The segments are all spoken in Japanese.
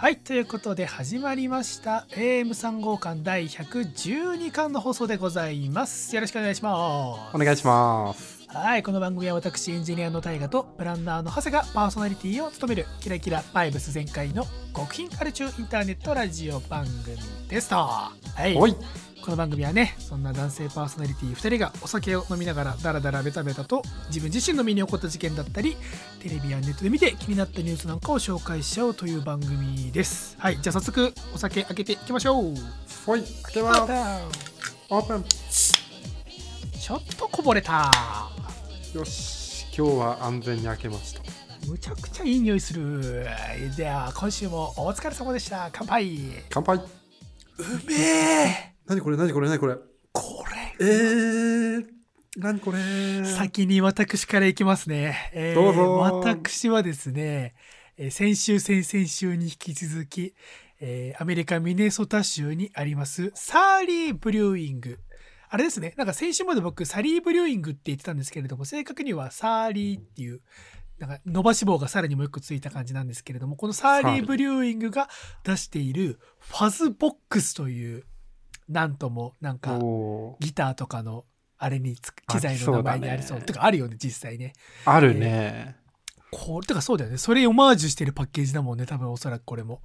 はいということで始まりました。AM3 号館第112巻の放送でございます。よろしくお願いします。お願いします。はいこの番組は私エンジニアの大河とプランナーの長谷がパーソナリティを務めるキラキラバイブス全開の極貧アル中インターネットラジオ番組ですとはい。おいこの番組はねそんな男性パーソナリティ2人がお酒を飲みながらダラダラベタベタと自分自身の身に起こった事件だったりテレビやネットで見て気になったニュースなんかを紹介しちゃおうという番組です。はいじゃあ早速お酒開けていきましょう。ほい開けオます。オープン。ちょっとこぼれた。よし今日は安全に開けました。むちゃくちゃいい匂いする。じゃあ今週もお疲れ様でした。乾杯。う乾杯。めえ何これ何これ何これ。こえー、何これ。れ先に私からいきますね、えーどうぞ。私はですねえー先週先々週に引き続き、えーアメリカミネソタ州にあります Surly Brewing。あれですね。なんか先週まで僕サリーブリューイングって言ってたんですけれども正確にはサーリーっていうなんか伸ばし棒がさらにもう一個ついた感じなんですけれどもこの Surly Brewing が出している Fuzzbox というなんともなんかギターとかのあれにつく機材の名前にありそうありそうだねてかあるよね実際ね。あるね、これてかそうだよね。それオマージュしてるパッケージだもんね多分おそらくこれも。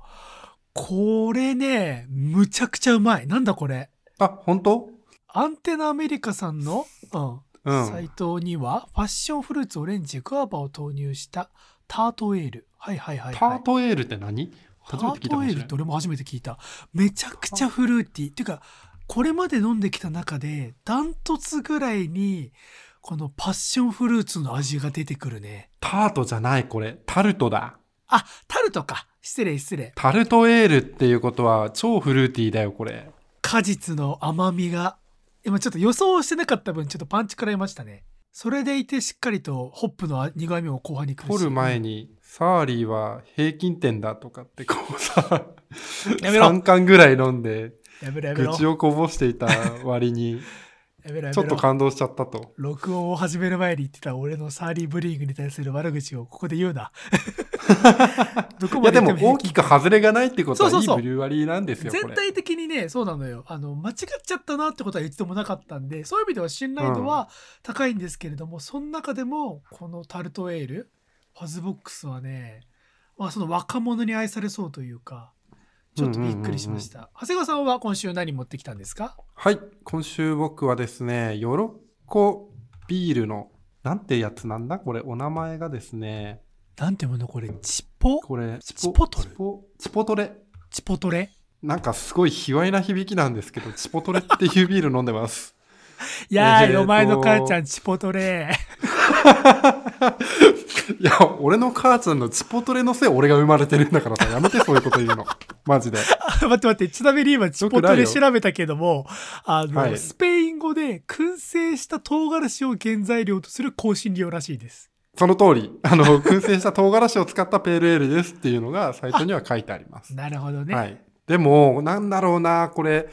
これねむちゃくちゃうまい。なんだこれ。あ本当？アンテナアメリカさんの、うん。うん。サイトにはファッションフルーツオレンジグアバを投入したタートエール。はいはいはい、はい、タートエールって何？タ初めて聞いたかもしれない。ートエールって俺も初めて聞いた。めちゃくちゃフルーティー。っていうかこれまで飲んできた中でダントツぐらいにこのパッションフルーツの味が出てくるね。タートじゃないこれ。タルトだ。あタルトか。失礼失礼。タルトエールっていうことは超フルーティーだよこれ。果実の甘みが。今ちょっと予想してなかった分ちょっとパンチ食らいましたね。それでいてしっかりとホップの苦味も後半に来るし。取る前にサーリーは平均点だとかってこうさやめろ。3巻ぐらい飲んでやめろやめろ。口をこぼしていた割にやめろやめろ。ちょっと感動しちゃったと。録音を始める前に言ってた俺のサーリーブリーグに対する悪口をここで言うな。どこいやでも言って大きく外れがないってことはいいそうそう。そうブリュワリーなんですよ、これ。全体的にねそうなのよ。あの間違っちゃったなってことは一度もなかったんでそういう意味では信頼度は高いんですけれども、その中でもこのタルトエールファズボックスはね、まあ、その若者に愛されそうというかちょっとびっくりしました、長谷川さんは今週何持ってきたんですか？はい。今週僕はですね、ヨロッコビールの、なんてやつなんだ？これ、お名前がですね、なんてものこれ？チポ？これ、チポトルチポトレ。チポトレ？なんかすごい卑猥な響きなんですけど、チポトレっていうビール飲んでます。い やー、えーとお前の母ちゃんチポトレいや、俺の母ちゃんのチポトレのせい俺が生まれてるんだからさ、やめてそういうこと言うの。マジで。あ 待って待って、ちなみに今、チポトレ調べたけども、あの、はいスペイン語で、燻製した唐辛子を原材料とする香辛料らしいです。その通り、あの、燻製した唐辛子を使ったペールエールですっていうのがサイトには書いてあります。なるほどね。はい。でも、なんだろうな、これ、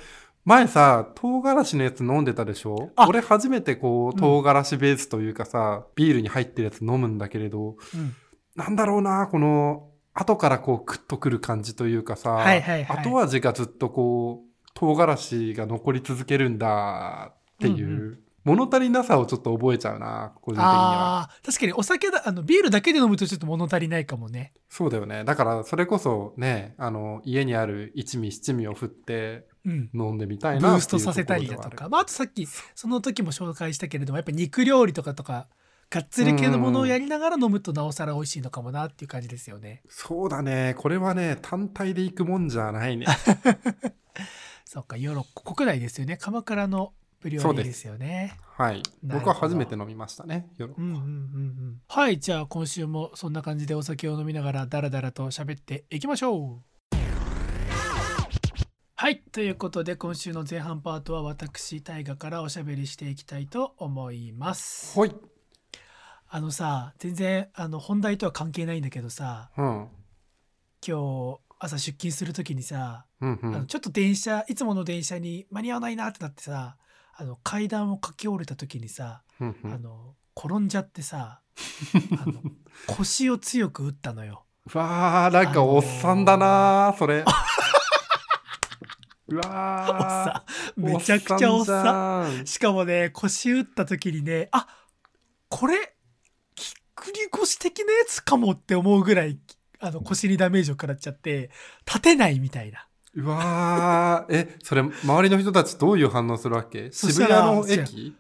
前さ、唐辛子のやつ飲んでたでしょ？あ。俺初めてこう、うん。唐辛子ベースというかさ、ビールに入ってるやつ飲むんだけれど、うん。なんだろうな、この、後からこう、クッとくる感じというかさ、はいはいはい。後味がずっとこう、唐辛子が残り続けるんだっていう、うん物足りなさをちょっと覚えちゃうな、個人的には。確かにお酒だ、あの、ビールだけで飲むとちょっと物足りないかもね。そうだよね。だから、それこそね、あの、家にある一味七味を振ってうん。飲んでみたいブなーストさせたりだとか。まあ、あとさっき、その時も紹介したけれども、やっぱ肉料理とかとか、がっつり系のものをやりながら飲むとなおさら美味しいのかもなっていう感じですよね。そうだね。これはね、単体で行くもんじゃないね。そっか、ヨーロッパ国内ですよね。鎌倉のブリュワリーですよね。はい。僕は初めて飲みましたね。うんうんうんうん。はい、じゃあ今週もそんな感じでお酒を飲みながらダラダラと喋っていきましょう。はい、ということで今週の前半パートは私大河からおしゃべりしていきたいと思います。ほい。あのさ、全然あの本題とは関係ないんだけどさ、うん。今日朝出勤する時にさ、うんうん。あのちょっと電車いつもの電車に間に合わないなってなってさ、あの階段を駆け下りた時にさ、うんうんあの転んじゃってさあの 腰を強く打ったのようわー、なんかおっさんだなー、それ。うおっわさん。めちゃくちゃおっさんしかもね、腰打った時にね、あこれ、ぎっくり腰的なやつかもって思うぐらい、あの、腰にダメージを食らっちゃって、立てないみたいな。うわー、え、それ、周りの人たちどういう反応するわけ？渋谷の駅？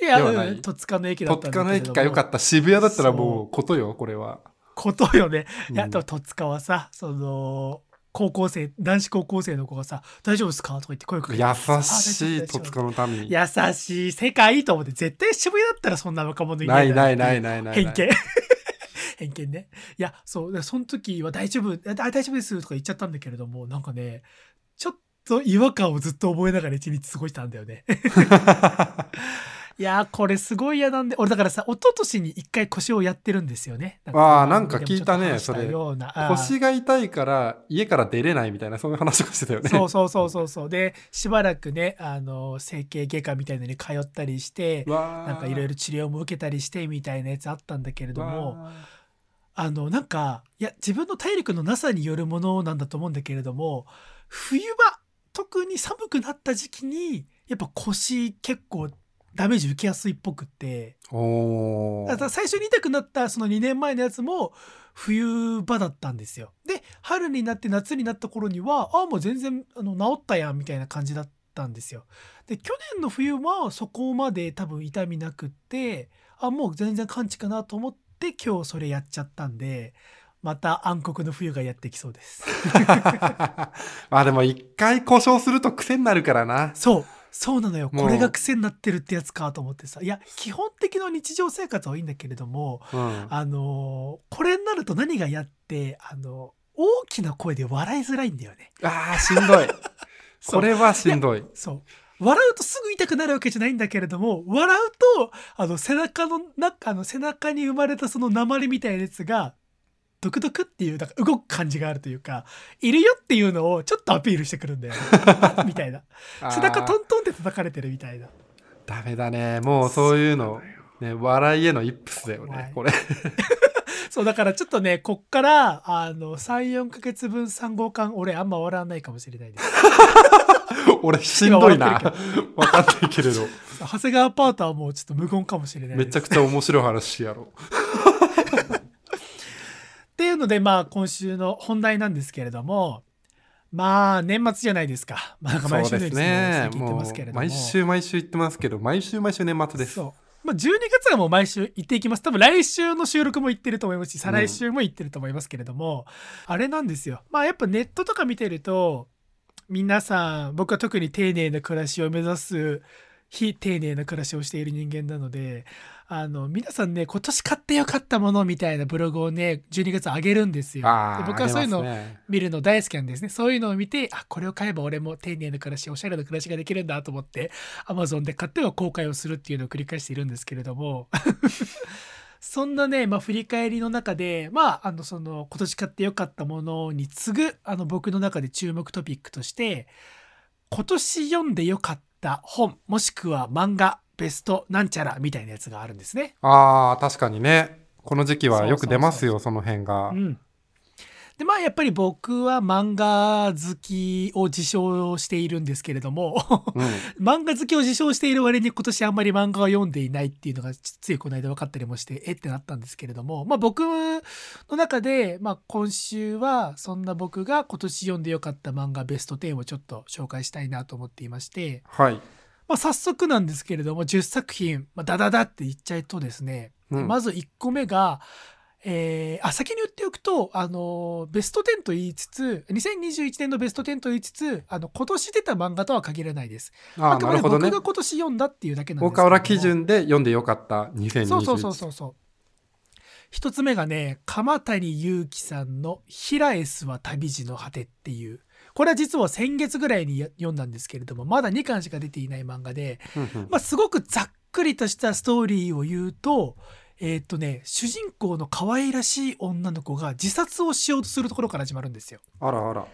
いや、戸塚の駅だ戸ったんだけれども。塚の駅かよかった。渋谷だったらもうことよ、これは。ことよね。いや、うん。でも戸塚はさ、その、高校生、男子高校生の子がさ、大丈夫ですか？とか言って声かけて優あしい戸塚の民。優しい。世界と思って、絶対渋谷だったらそんな若者いなないいだろう。ないないないない。偏見。偏見ね。いや、そう、でその時は大丈夫、あ大丈夫ですとか言っちゃったんだけれども、なんかね、ちょっと違和感をずっと覚えながら一日過ごしたんだよね。いやー、これすごい嫌なんで、俺だからさ、一昨年に一回腰をやってるんですよね。あーなんか聞いたねでもちょっと話したようなあー腰が痛いから家から出れないみたいな、そういう話をしてたよね。そうそうそうそうそう。で、しばらくね、あの、整形外科みたいなのに通ったりして、ななんかいろいろ治療も受けたりしてみたいなやつあったんだけれども、わあの、なんか、いや、自分の体力のなさによるものなんだと思うんだけれども、冬場、特に寒くなった時期に、やっぱ腰結構ダメージ受けやすいっぽくって、だから最初に痛くなったその2年前のやつも冬場だったんですよ。で、春になって夏になった頃には、ああ、もう全然あの治ったやんみたいな感じだったんですよ。で、去年の冬はそこまで多分痛みなくって、あ、もう全然完治かなと思って今日それやっちゃったんで、また暗黒の冬がやってきそうです。まあでも一回故障すると癖になるからな。そう。そうなのよ。これが癖になってるってやつかと思ってさ。いや、基本的な日常生活はいいんだけれども、うん。あのーこれになると何がやって、あの大きな声で笑いづらいんだよね。ああ、しんどい。それはしんどい。そう。笑うとすぐ痛くなるわけじゃないんだけれども、笑うと、あの、背中の、な、あの、背中に生まれたその鉛みたいなやつが、ドクドクっていう、なんか動く感じがあるというか、いるよっていうのをちょっとアピールしてくるんだよね。みたいな。背中トントンって叩かれてるみたいな。ダメだね。もうそういうの、ね、笑いへのイップスだよ。ねこれ。そう、だからちょっとね、こっから、あの、3、4ヶ月分3号館、俺あんま笑わないかもしれないです。俺しんどいな。今 わかんないけれど。長谷川パートはもうちょっと無言かもしれないめちゃくちゃ面白い話やろ。っていうので、まあ、今週の本題なんですけれども、まあ、年末じゃないですか。まあ、毎週のようにね。言ってもますけれども。う毎週毎週言ってますけど、毎週毎週年末です。そう。まあ、12月はもう毎週行っていきます。多分来週の収録も行ってると思いますし、再来週も行ってると思いますけれども、あれなんですよ。まあ、やっぱネットとか見てると、皆さん、僕は特に丁寧な暮らしを目指す、非丁寧な暮らしをしている人間なので、あの、皆さんね、今年買ってよかったものみたいなブログをね、12月上げるんですよ。で僕はそういうのを見るの大好きなんですね。そういうのを見て、あ、これを買えば俺も丁寧な暮らし、おしゃれな暮らしができるんだと思って、Amazon で買っては公開をするっていうのを繰り返しているんですけれども、そんなね、まあ振り返りの中で、まあ、あの、その、今年買ってよかったものに次ぐ、あの、僕の中で注目トピックとして、今年読んでよかった本、もしくは漫画、ベストなんちゃらみたいなやつがあるんですね。ああ、確かにね。この時期はよく出ますよ、その辺が。うん。で、まあやっぱり僕は漫画好きを自称しているんですけれども、うん。漫画好きを自称している割に今年あんまり漫画を読んでいないっていうのがついこの間分かったりもして、えっ？てなったんですけれども、まあ僕の中で、まあ今週はそんな僕が今年読んでよかった漫画ベスト10をちょっと紹介したいなと思っていまして、はい。まあ早速なんですけれども、10作品、まあ、ダダダって言っちゃいとですね、うんまず1個目が、えーあ、先に言っておくと、あの、ベスト10と言いつつ、2021年のベスト10と言いつつ、あの、今年出た漫画とは限らないです。あくまでなるほどね僕が。今年読んだっていうだけなんですけれども大河原基準で読んでよかった2021。そうそうそうそうそう。一つ目がね、鎌谷祐希さんの「ヒラエスは旅路の果て」っていう。これは実は先月ぐらいにや読んだんですけれども、まだ2巻しか出ていない漫画で、まあ、すごくざっくりとしたストーリーを言うと、えーっとね、主人公の可愛らしい女の子が自殺をしようとするところから始まるんですよ。あらあら。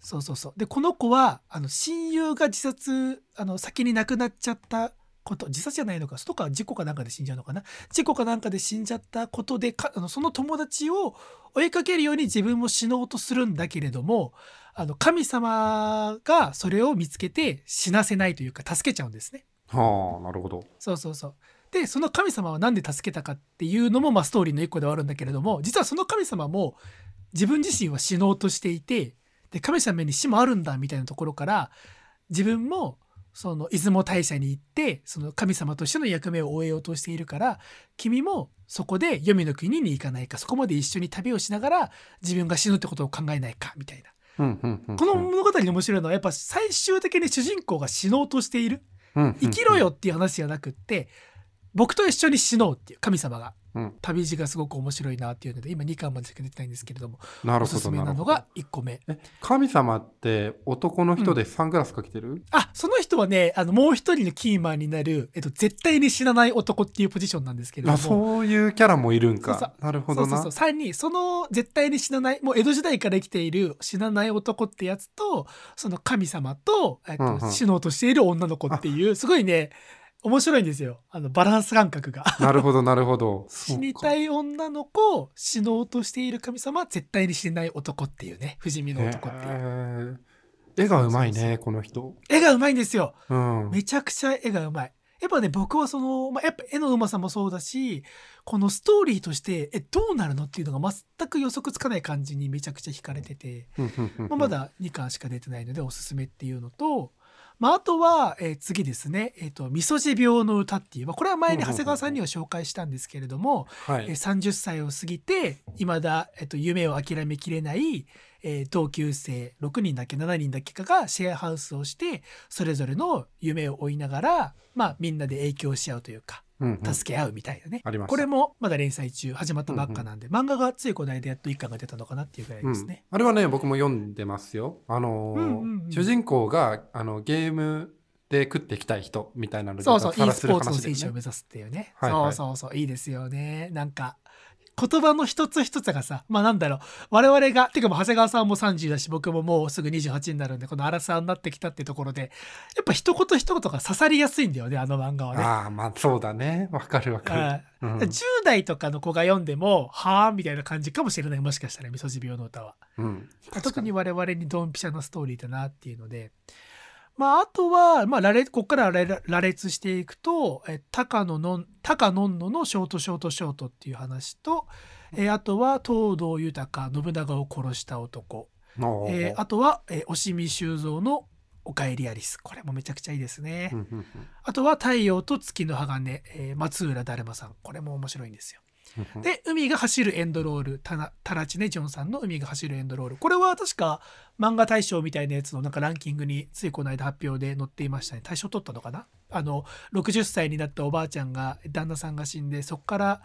そうそうそう。で、この子は、あの、親友が自殺、あの、先に亡くなっちゃったこと自殺じゃないのかとか事故かなんかで死んじゃうのかな？事故かなんかで死んじゃったことでかあのその友達を追いかけるように自分も死のうとするんだけれどもあの神様がそれを見つけて死なせないというか助けちゃうんですね。はあ、なるほど。そうそうそう。でその神様は何で助けたかっていうのも、まあ、ストーリーの一個ではあるんだけれども実はその神様も自分自身は死のうとしていてで神様に死もあるんだみたいなところから自分もその出雲大社に行ってその神様としての役目を終えようとしているから君もそこで黄泉の国に行かないかそこまで一緒に旅をしながら自分が死ぬってことを考えないかみたいな。うんうんうんうん。この物語の面白いのはやっぱ最終的に主人公が死のうとしている。うんうんうん。生きろよっていう話じゃなくって僕と一緒に死のうっていう神様がうん。旅路がすごく面白いなっていうので今2巻までしか出てないんですけれどもなるほおすすめどなのが1個目。え神様って男の人でサングラスかけてる、あその人はねあのもう一人のキーマンになる、えっと、絶対に死なない男っていうポジションなんですけれどあもそういうキャラもいるんか。そうそなるほどな。そうそうそう。3人その絶対に死なないもう江戸時代から生きている死なない男ってやつとその神様と、えっとうんうん。死のうとしている女の子っていうすごいね面白いんですよ。あのバランス感覚が。なるほどなるほど。死にいたい女の子死のうとしている神様絶対に死ねない男っていうね。不死身の男っていう。絵がうまいそうそうねこの人。絵がうまいんですよ。うん。めちゃくちゃ絵がうまい。やっぱね僕はその、まあ、やっぱ絵のうまさもそうだしこのストーリーとしてえどうなるのっていうのが全く予測つかない感じにめちゃくちゃ惹かれてて、まあ、まだ2巻しか出てないのでおすすめっていうのと、まあ、あとは、えー次ですね「えー、とみそじ病の歌」っていう、まあ、これは前に長谷川さんには紹介したんですけれども、はい。えー30歳を過ぎて未だ、えっと、夢を諦めきれない、えー同級生6人だっけ7人だっけかがシェアハウスをしてそれぞれの夢を追いながら、まあ、みんなで影響し合うというか助け合うみたいなね、ありました。これもまだ連載中始まったばっかなんで、漫画がついこの間やっと1巻が出たのかなっていうぐらいですね。うん、あれはね僕も読んでますよ。あのーうんうんうん。主人公があのゲームで食っていきたい人みたいなのでそうそう、e スポーツの選手を目指すっていうね。はいはい。そうそうそう、いいですよね。なんか、言葉の一つ一つがさ、まあなんだろう、我々が、てかもう長谷川さんも30だし、僕ももうすぐ28になるんで、このアラサーになってきたってところで、やっぱ一言一言が刺さりやすいんだよね、あの漫画はね。ああまあそうだね。わかるわかる、うん。10代とかの子が読んでも、はあみたいな感じかもしれない、もしかしたら、みそじ病の歌は。うん、特に我々にドンピシャなストーリーだなっていうので、まあ、あとは、まあ、羅列ここから羅羅列していくと、え高野のん、高野んののショートショートショートっていう話と、えあとは東堂豊、信長を殺した男、おーえあとは、え押見修造のおかえりアリス。これもめちゃくちゃいいですね。あとは太陽と月の鋼、えー松浦だるまさん。これも面白いんですよ。で、海が走るエンドロール、タラチネ・ジョンさんの海が走るエンドロール。これは確か漫画大賞みたいなやつのなんかランキングについこの間発表で載っていましたね。大賞取ったのかな？あの、60歳になったおばあちゃんが、旦那さんが死んで、そこから、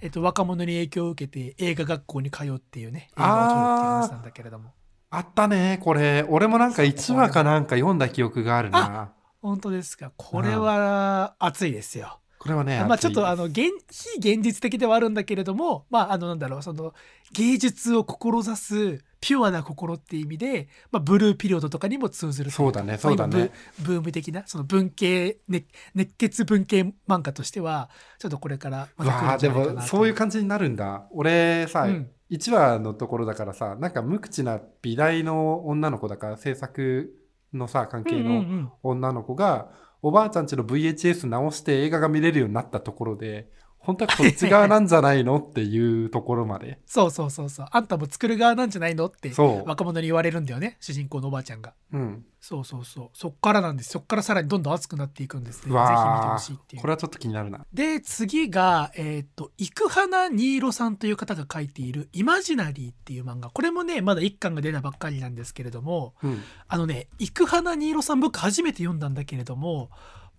えっと、若者に影響を受けて映画学校に通うっていうね、映画を撮るっていう話なんだけれども。あったねこれ俺もなんか1話かなんか読んだ記憶があるな本当ですか。これは熱いですよ。これはねまあちょっとあの現非現実的ではあるんだけれどもまああのなんだろうその芸術を志すピュアな心っていう意味で、まあ、ブルーピリオドとかにも通ずるそうだねそうだね。ブブーム的なその文系、ね、熱血文系漫画としてはちょっとこれからまたでもそういう感じになるんだ。俺さ、うん。1話のところだからさなんか無口な美大の女の子だから制作のさ関係うんうんうのん。女の子が、おばあちゃんちの VHS 直して映画が見れるようになったところで本当はこっち側なんじゃないのっていうところまで。そうそうそうそう。あんたも作る側なんじゃないのってそう。若者に言われるんだよね主人公のおばあちゃんが。うん。そうそうそう。そっからなんです。そっからさらにどんどん熱くなっていくんですねぜひ見てほしいっていう。これはちょっと気になるな。で、次が、えっ、と、生花新色さんという方が書いている、イマジナリーっていう漫画。これもね、まだ1巻が出たばっかりなんですけれども、うん。あのね、生花新色さん僕初めて読んだんだけれども、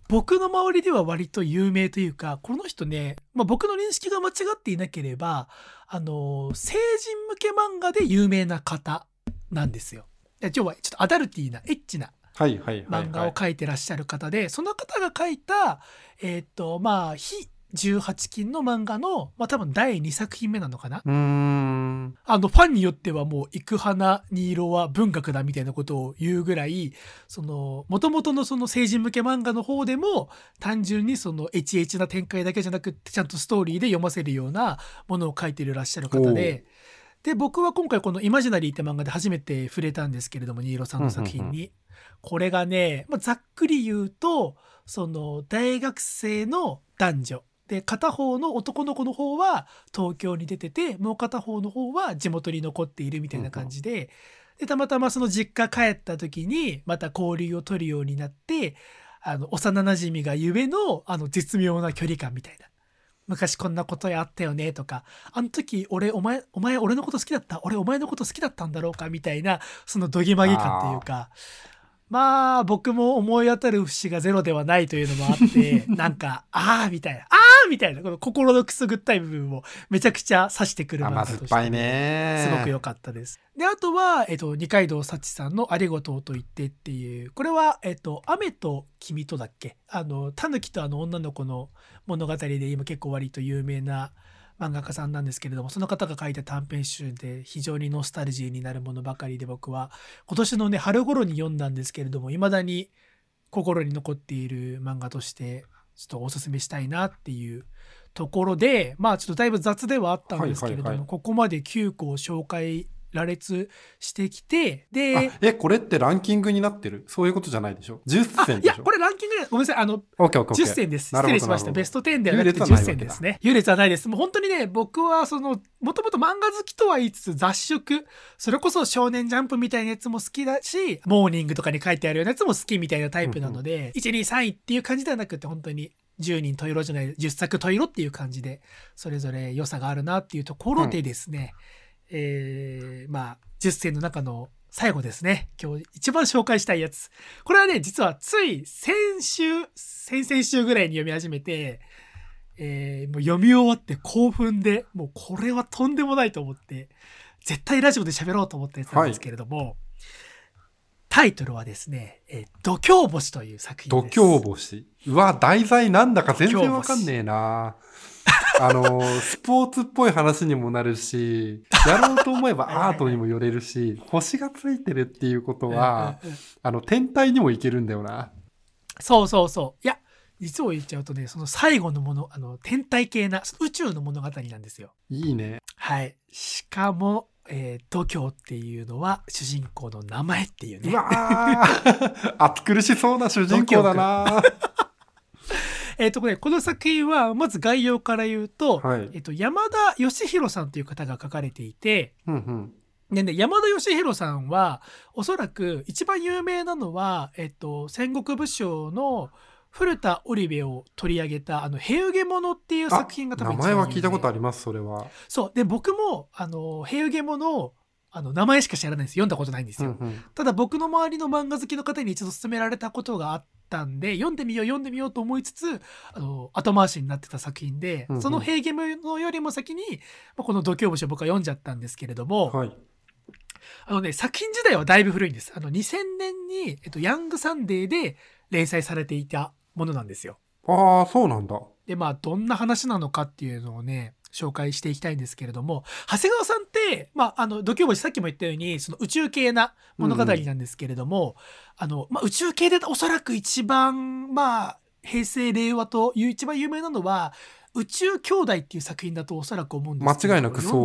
僕の周りでは割と有名というか、この人ね、まあ、僕の認識が間違っていなければ、あの、成人向け漫画で有名な方なんですよ。いや要はちょっとアダルティーな、エッチな漫画を描いてらっしゃる方で、その方が描いた、えーっと、まあ、非18禁の漫画の、まあ多分第2作品目なのかな？あの、ファンによってはもう、行く花に色は文学だみたいなことを言うぐらい、その、元々のその成人向け漫画の方でも、単純にその、エチエチな展開だけじゃなくって、ちゃんとストーリーで読ませるようなものを書いていらっしゃる方で、で、僕は今回このイマジナリーって漫画で初めて触れたんですけれども、ニーロさんの作品に。これがね、まあ、ざっくり言うと、その、大学生の男女。で、片方の男の子の方は東京に出てて、もう片方の方は地元に残っているみたいな感じで、で、たまたまその実家帰った時に、また交流を取るようになって、あの、幼馴染がゆえの、あの、絶妙な距離感みたいな。昔こんなことやあったよねとか、あの時俺、お前、お前俺のこと好きだった俺お前のこと好きだったんだろうかみたいな、そのどぎまぎ感っていうか、まあ、僕も思い当たる節がゼロではないというのもあって、なんか、ああみたいな、ああみたいな、この心のくすぐったい部分をめちゃくちゃ指してくる漫画甘として、酸っぱいね。すごく良かったです。で、あとは、えっと、二階堂幸さんのありがとうと言ってっていう、これは、えっと、雨と君とだっけ？あの、タヌキとあの女の子の物語で今結構割と有名な漫画家さんなんですけれども、その方が書いた短編集で非常にノスタルジーになるものばかりで僕は今年のね、春頃に読んだんですけれども、未だに心に残っている漫画として、ちょっとおすすめしたいなっていうところで、まあちょっとだいぶ雑ではあったんですけれども、はいはいはい。ここまで9個を紹介、羅列してきて、で、あえ、これってランキングになってる？そういうことじゃないでしょ ?10 あ、選でしょ？いや、これランキングで、ごめんなさい、あの、オッケーオッケーオッケー10選です。失礼しました。ベスト10ではなくて10優劣はないわけだ選ですね。優劣はないです。もう本当にね、僕はその、もともと漫画好きとは言いつつ雑食、それこそ少年ジャンプみたいなやつも好きだし、モーニングとかに書いてあるようなやつも好きみたいなタイプなので、1、2、3位っていう感じではなくて、本当に10人十色じゃない、10作十色っていう感じで、それぞれ良さがあるなっていうところでですね、えー、まあ、10選の中の最後ですね。今日一番紹介したいやつ。これはね、実はつい先週、先々週ぐらいに読み始めて、えーもう読み終わって興奮で、もうこれはとんでもないと思って、絶対ラジオで喋ろうと思ったやつなんですけれども、タイトルはですね、えー度胸星という作品度です。胸星。うわ、題材なんだか全然わかんねえな。あの、スポーツっぽい話にもなるし、やろうと思えばアートにも寄れるし、星がついてるっていうことうんは、あの、天体にもいけるんだよな。そうそうそう。いや、実を言っちゃうとね、その最後のもの、あの、天体系な、宇宙の物語なんですよ。いいね。はい。しかも、えー度胸っていうのは主人公の名前っていうね。うわー 暑苦しそうな主人公だな。えっとね、この作品は、まず概要から言うと、はいえっと、山田義弘さんという方が書かれていて、うんうん。でね、山田義弘さんは、おそらく一番有名なのは、えっと、戦国武将の古田織部を取り上げた、あの、平家物っていう作品が多分名前は聞いたことあります、それは。そう。で、僕も、あの、平家物を、あの、名前しか知らないんです。読んだことないんですよ。うんうん。ただ僕の周りの漫画好きの方に一度勧められたことがあったんで、読んでみよう読んでみようと思いつつ、あの、後回しになってた作品で、うんうんその平家のよりも先に、まあこの度胸星を僕は読んじゃったんですけれども、はい。あのね、作品自体はだいぶ古いんです。あの、2000年に、えっと、ヤングサンデーで連載されていたものなんですよ。ああ、そうなんだ。で、まあ、どんな話なのかっていうのをね、紹介していきたいんですけれども、長谷川さんって、まあ、あの、度胸星さっきも言ったように、その宇宙系な物語なんですけれども、あの、まあ、宇宙系でおそらく一番、まあ、平成、令和という一番有名なのは、宇宙兄弟っていう作品だとおそらく思うんですけど間違いなくそう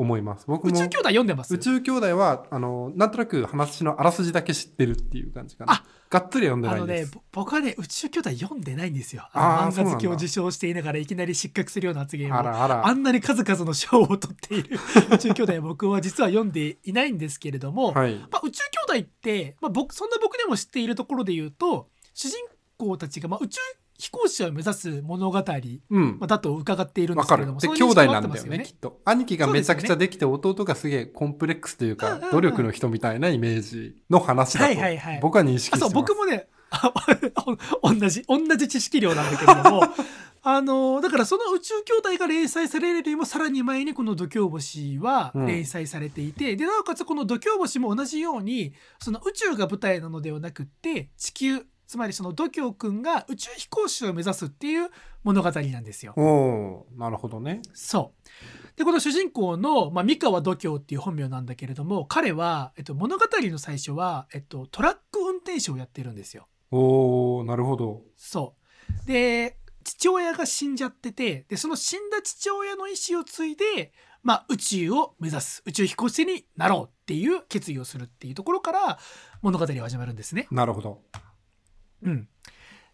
思います。僕も宇宙兄弟読んでます？宇宙兄弟は、あの、なんとなく話のあらすじだけ知ってるっていう感じかな。あがっつり読んであのねないです。、ぼ僕はね、宇宙兄弟読んでないんですよ。漫画好きを受賞していながらいきなり失格するような発言をあらあら。あんなに数々の賞を取っている 宇宙兄弟は僕は実は読んでいないんですけれども、はい。まあ、宇宙兄弟って、まあ、僕そんな僕でも知っているところで言うと主人公たちが、まあ、宇宙飛行士を目指す物語、だと伺っているんで。すけれどもういう認識も合兄弟なんだよね、きっと。兄貴がめちゃくちゃできて、弟がすげえコンプレックスというかうんうんうん、努力の人みたいなイメージの話だはいはいはいと、僕は認識してます。あそう僕もねあ 同じ同じ知識量なんだけれども あのだからその宇宙兄弟が連載されるよりもさらに前にこの「度胸星」はうん連載されていて、でなおかつこの「度胸星」も同じようにその宇宙が舞台なのではなくって地球つまりその度胸くんが宇宙飛行士を目指すっていう物語なんですよ。おーなるほどね。そう。で、この主人公の、まあ、三河度胸っていう本名なんだけれども、彼は、えっと、物語の最初は、えっと、トラック運転手をやってるんですよ。おーなるほど。そう。で、父親が死んじゃってて、で、その死んだ父親の意思を継いで、まあ、宇宙を目指す、宇宙飛行士になろうっていう決意をするっていうところから物語は始まるんですね。なるほど。うん。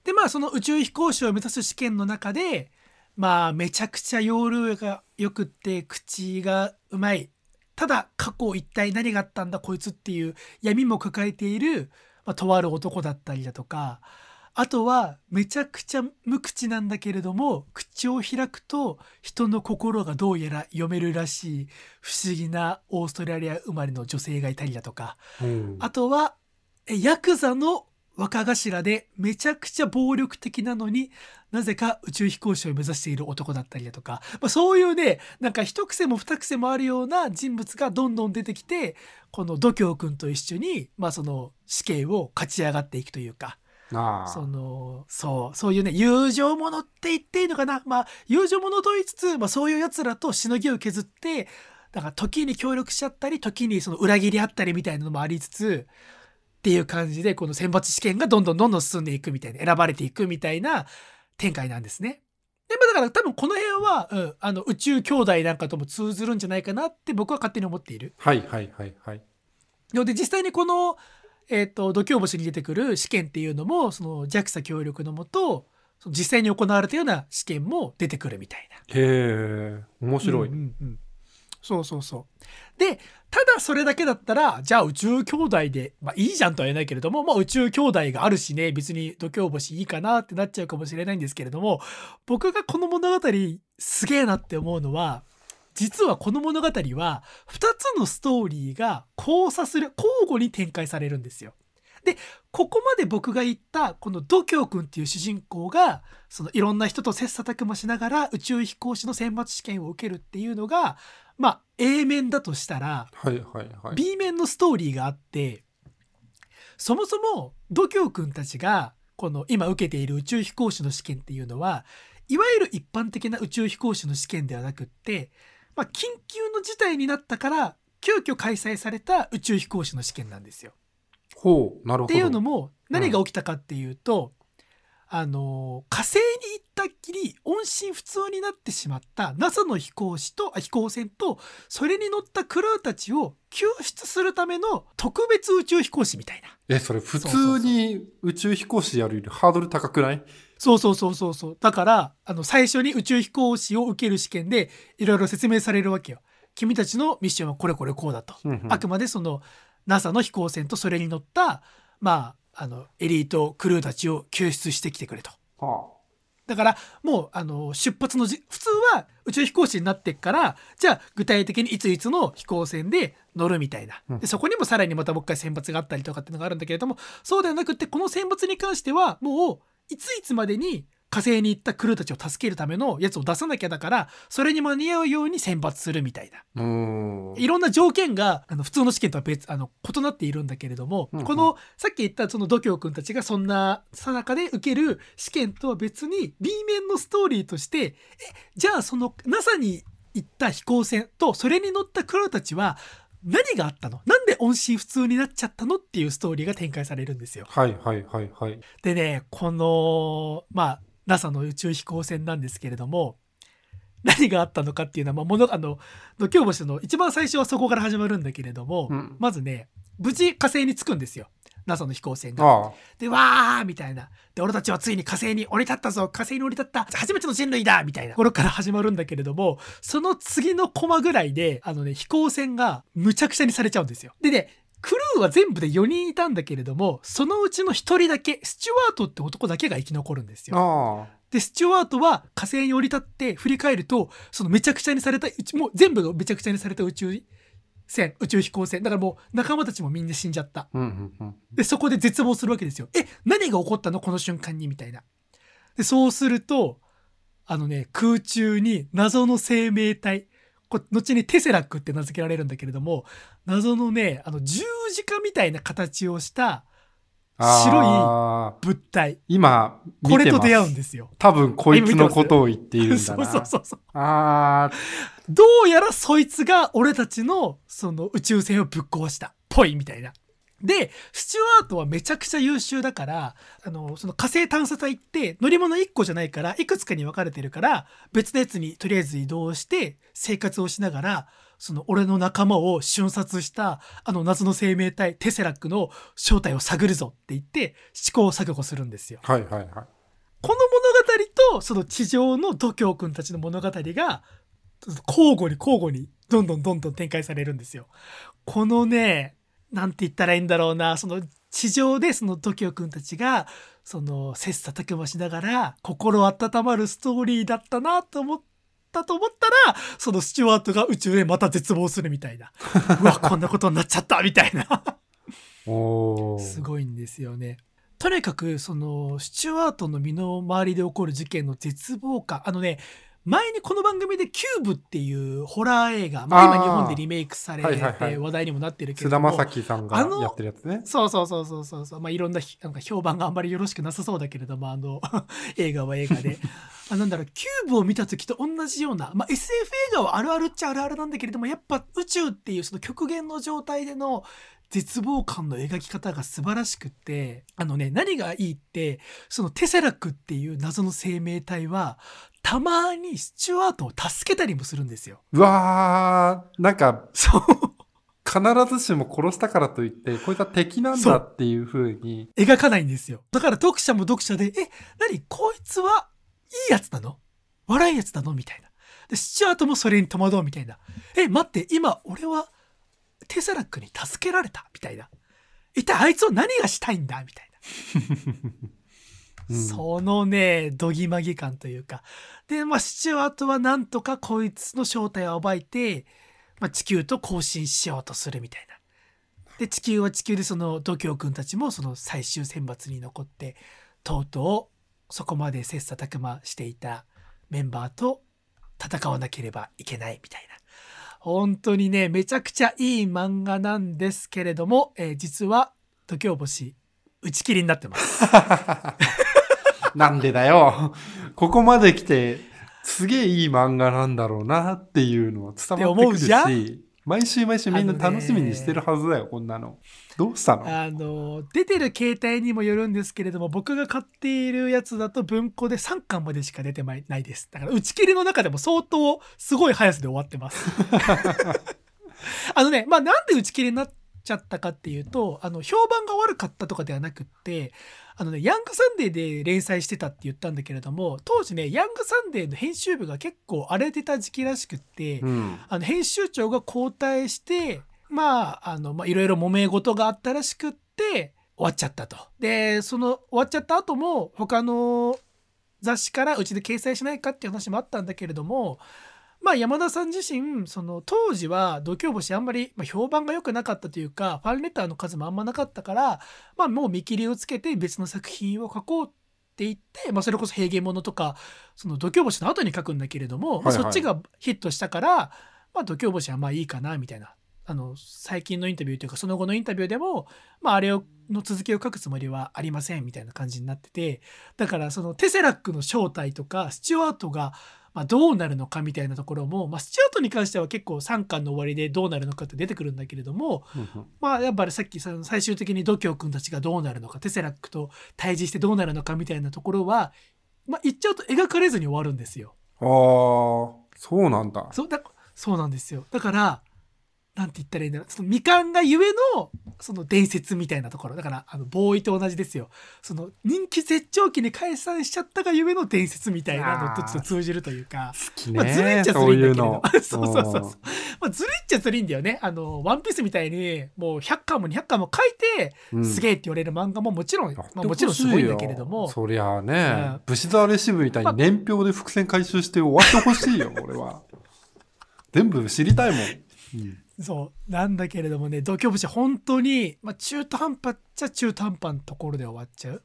で、まあ、その宇宙飛行士を目指す試験の中で、まあ、めちゃくちゃ容量が良くって、口がうまい。ただ、過去一体何があったんだこいつっていう闇も抱えている、まあ、とある男だったりだとか、あとは、めちゃくちゃ無口なんだけれども、口を開くと、人の心がどうやら読めるらしい、不思議なオーストラリア生まれの女性がいたりだとか、うんあとは、えヤクザの若頭でめちゃくちゃ暴力的なのになぜか宇宙飛行士を目指している男だったりだとか、まあ、そういうねなんか一癖も二癖もあるような人物がどんどん出てきてこの度胸くんと一緒に、まあ、その死刑を勝ち上がっていくというか。そのそうそういうね友情ものって言っていいのかな。まあ友情ものと言いつつ、まあ、そういうやつらとしのぎを削ってだから時に協力しちゃったり時にその裏切りあったりみたいなのもありつつっていう感じでこの選抜試験がどんどんどんどん進んでいくみたいな選ばれていくみたいな展開なんですね。でまあだから多分この辺は、うん、あの宇宙兄弟なんかとも通ずるんじゃないかなって僕は勝手に思っている。はいはいはいはい。ので実際にこの、えっと度胸星に出てくる試験っていうのもその JAXA 協力のもとその実際に行われたような試験も出てくるみたいな。へえ、面白い。うんうんうんそうそうそう。で、ただそれだけだったら、じゃあ宇宙兄弟で、まあいいじゃんとは言えないけれども、まあ宇宙兄弟があるしね、別に度胸星いいかなってなっちゃうかもしれないんですけれども、僕がこの物語すげえなって思うのは、実はこの物語は2つのストーリーが交差する、交互に展開されるんですよ。で、ここまで僕が言った、この度胸くんっていう主人公が、そのいろんな人と切磋琢磨しながら宇宙飛行士の選抜試験を受けるっていうのが、まあ A 面だとしたら、はいはいはい。B 面のストーリーがあって、そもそも度胸くんたちが、この今受けている宇宙飛行士の試験っていうのは、いわゆる一般的な宇宙飛行士の試験ではなくって、まあ、緊急の事態になったから、急遽開催された宇宙飛行士の試験なんですよ。ほう、なるほど。っていうのも何が起きたかっていうと、あの火星に行ったっきり音信不通になってしまった NASA の飛行士とあ飛行船とそれに乗ったクルーたちを救出するための特別宇宙飛行士みたいな。え、それ普通に宇宙飛行士やるよりハードル高くない？そうそうそうそうそう。だから、あの、最初に宇宙飛行士を受ける試験で、いろいろ説明されるわけよ。君たちのミッションはこれこれこうだと。うんうんあくまでその、NASA の飛行船とそれに乗った、まあ、あの、エリートクルーたちを救出してきてくれと。はだから、もう、あの、出発のじ、普通は宇宙飛行士になってっから、じゃあ、具体的にいついつの飛行船で乗るみたいな。うんで、そこにもさらにまたもう一回選抜があったりとかっていうのがあるんだけれども、そうではなくって、この選抜に関しては、もう、いついつまでに火星に行ったクルーたちを助けるためのやつを出さなきゃだから、それに間に合うように選抜するみたいな。いろんな条件があの普通の試験とは別あの異なっているんだけれども、うんうんこのさっき言ったその度胸くんたちがそんなさなかで受ける試験とは別に B 面のストーリーとしてえじゃあその NASA に行った飛行船とそれに乗ったクルーたちは何があったの？なんで音信不通になっちゃったの？っていうストーリーが展開されるんですよ。はいはいはいはい。でねこのまあ NASA の宇宙飛行船なんですけれども何があったのかっていうのは、まあ、ものあの度胸星の一番最初はそこから始まるんだけれども、うん。まずね無事火星に着くんですよ。NASA の飛行船が。でわーみたいな。で俺たちはついに火星に降り立ったぞ。火星に降り立った。初めての人類だ。みたいな。ところから始まるんだけれどもその次のコマぐらいであのね飛行船がむちゃくちゃにされちゃうんですよ。でねクルーは全部で4人いたんだけれどもそのうちの1人だけスチュワートって男だけが生き残るんですよ。でスチュワートは火星に降り立って振り返るとそのめちゃくちゃにされたもう全部がめちゃくちゃにされた宇宙船宇宙飛行船だからもう仲間たちもみんな死んじゃった。で、そこで絶望するわけですよ。え、何が起こったの？この瞬間にみたいな。で、そうすると、あのね、空中に謎の生命体、こ後にテセラックって名付けられるんだけれども、謎のね、あの十字架みたいな形をした白い物体。今、見これと出会うんですよ。多分こいつのことを言っているんだ そうな。そうそうそう。あどうやらそいつが俺たちのその宇宙船をぶっ壊した。ぽいみたいな。で、スチュワートはめちゃくちゃ優秀だから、あの、その火星探査隊って乗り物1個じゃないから、いくつかに分かれてるから、別のやつにとりあえず移動して生活をしながら、その俺の仲間を瞬殺したあの謎の生命体テセラックの正体を探るぞって言って試行錯誤するんですよ。ーはいはいはい。この物語とその地上の度胸くんたちの物語が交互に交互にどんどんどんどん展開されるんですよ。このね、なんて言ったらいいんだろうな、その地上でその度胸くんたちがその切磋琢磨しながら心温まるストーリーだったなと思ったと思ったら、そのスチュワートが宇宙でまた絶望するみたいな。うわ、こんなことになっちゃったみたいな。すごいんですよね。とにかくそのスチュワートの身の回りで起こる事件の絶望感あのね前にこの番組で「キューブ」っていうホラー映画、まあ、今日本でリメイクされはいはいはい。て話題にもなってるけれども、菅田将暉さんがやってるやつね。そうそうそうそうそうそう。まあいろんなひなんか評判があんまりよろしくなさそうだけれどもあの 映画は映画で。あなんだろうキューブを見た時と同じような、まあ、SF 映画はあるあるっちゃあるあるなんだけれどもやっぱ宇宙っていうその極限の状態での絶望感の描き方が素晴らしくってあのね何がいいってそのテセラックっていう謎の生命体はたまにスチュワートを助けたりもするんですよ。うわー、なんかそう必ずしも殺したからといって、こいつは敵なんだっていう風に、描かないんですよ。だから読者も読者で、え、何？こいつはいいやつなの？悪いやつなの？みたいな。で、スチュアートもそれに戸惑うみたいな。え、待って、今俺はテサラックに助けられた？みたいな。一体あいつを何がしたいんだ？みたいな。うんそのね、どぎまぎ感というか。で、まあ、スチュアートはなんとかこいつの正体を暴いて、まあ、地球と交信しようとするみたいな。で、地球は地球でその度胸くんたちもその最終選抜に残って、とうとうそこまで切磋琢磨していたメンバーと戦わなければいけないみたいな。本当にね、めちゃくちゃいい漫画なんですけれども、えー実は度胸星打ち切りになってます。なんでだよ。ここまで来て、すげえいい漫画なんだろうなっていうのは伝わってくるし、毎週毎週みんな楽しみにしてるはずだよ、こんなの。どうしたの？あの出てる携帯にもよるんですけれども僕が買っているやつだと文庫で3巻までしか出てないです。だから打ち切りの中でも相当すごい速さで終わってます。あのねまあなんで打ち切りになっちゃったかっていうとあの評判が悪かったとかではなくってあのねヤングサンデーで連載してたって言ったんだけれども当時ねヤングサンデーの編集部が結構荒れてた時期らしくって、うん。あの編集長が交代してまああのまあいろいろ揉め事があったらしくって終わっちゃったと。でその終わっちゃった後も他の雑誌からうちで掲載しないかっていう話もあったんだけれどもまあ山田さん自身その当時は度胸星あんまり、まあ、評判が良くなかったというかファンレターの数もあんまなかったからまあもう見切りをつけて別の作品を書こうって言って、まあ、それこそ平原物とかその度胸星の後に書くんだけれども、まあはい。はいそっちがヒットしたから、まあ、度胸星はまあいいかなみたいなあの最近のインタビューというかその後のインタビューでも、まあ、あれをの続きを書くつもりはありませんみたいな感じになっててだからそのテセラックの正体とかスチュワートがまあどうなるのかみたいなところも、まあ、スチュワートに関しては結構3巻の終わりでどうなるのかって出てくるんだけれどもまあやっぱりさっきその最終的に度胸くんたちがどうなるのかテセラックと対峙してどうなるのかみたいなところは、まあ、言っちゃうと描かれずに終わるんですよ。ああ、そうなんだ。そうだそうなんですよだからなんて言ったらいいんだろう。その未完がゆえのその伝説みたいなところ。だからあのボーイと同じですよ。その人気絶頂期に解散しちゃったがゆえの伝説みたいなのとちょっと通じるというか。まあずるいっね。ちゃずるいんだけれどの。そうそうそう。そうまあ、ずるいっちゃずるいんだよね。あのワンピースみたいにもう100巻も200巻も書いて、うん。すげえって言われる漫画ももちろん、まあ、もちろんすごいんだけれども。そりゃあね、うん。武士沢レシブみたいに年表で伏線回収して終わってほしいよ、俺は。全部知りたいもん。うんそうなんだけれどもね度胸節本当に、まあ、中途半端っちゃ中途半端なところで終わっちゃう。